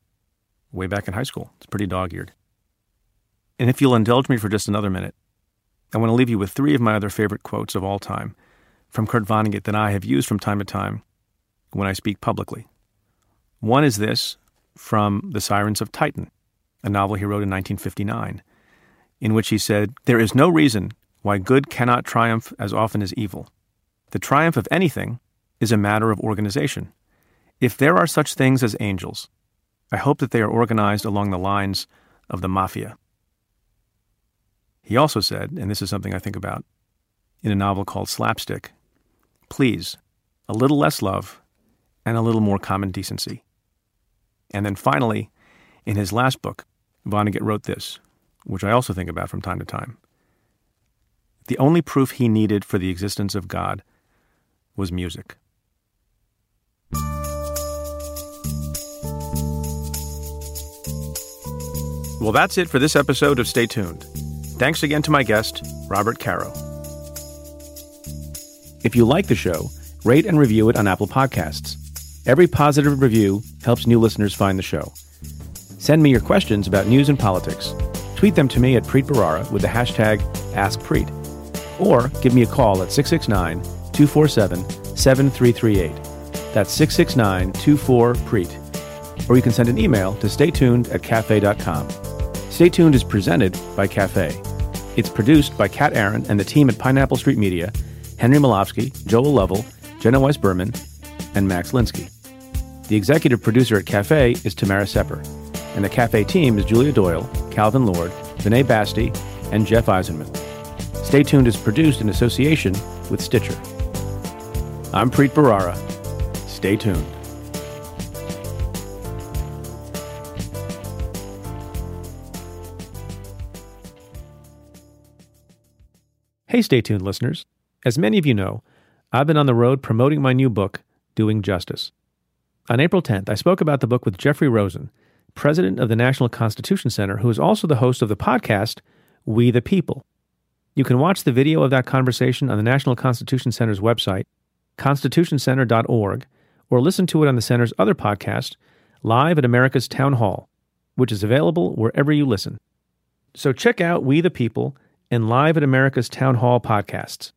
S2: way back in high school. It's pretty dog eared. And if you'll indulge me for just another minute, I want to leave you with three of my other favorite quotes of all time from Kurt Vonnegut that I have used from time to time when I speak publicly. One is this from The Sirens of Titan, a novel he wrote in 1959, in which he said, There is no reason why good cannot triumph as often as evil. The triumph of anything is a matter of organization. If there are such things as angels, I hope that they are organized along the lines of the mafia. He also said, and this is something I think about, in a novel called Slapstick please, a little less love and a little more common decency. And then finally, in his last book, Vonnegut wrote this, which I also think about from time to time. The only proof he needed for the existence of God was music. Well, that's it for this episode of Stay Tuned. Thanks again to my guest, Robert Caro. If you like the show, rate and review it on Apple Podcasts. Every positive review helps new listeners find the show. Send me your questions about news and politics. Tweet them to me at Preet Bharara with the hashtag AskPreet. Or give me a call at 669 247 7338. That's 669 24 Preet. Or you can send an email to staytuned at cafe.com. Stay Tuned is presented by Cafe. It's produced by Kat Aaron and the team at Pineapple Street Media, Henry Molofsky, Joel Lovell, Jenna Weiss Berman, and Max Linsky. The executive producer at Cafe is Tamara Sepper, and the Cafe team is Julia Doyle, Calvin Lord, Vinay Basti, and Jeff Eisenman. Stay Tuned is produced in association with Stitcher. I'm Preet Bharara. Stay tuned. Hey, stay tuned, listeners. As many of you know, I've been on the road promoting my new book, Doing Justice. On April 10th, I spoke about the book with Jeffrey Rosen, president of the National Constitution Center, who is also the host of the podcast, We the People. You can watch the video of that conversation on the National Constitution Center's website, constitutioncenter.org, or listen to it on the center's other podcast, Live at America's Town Hall, which is available wherever you listen. So check out We the People and Live at America's Town Hall podcasts.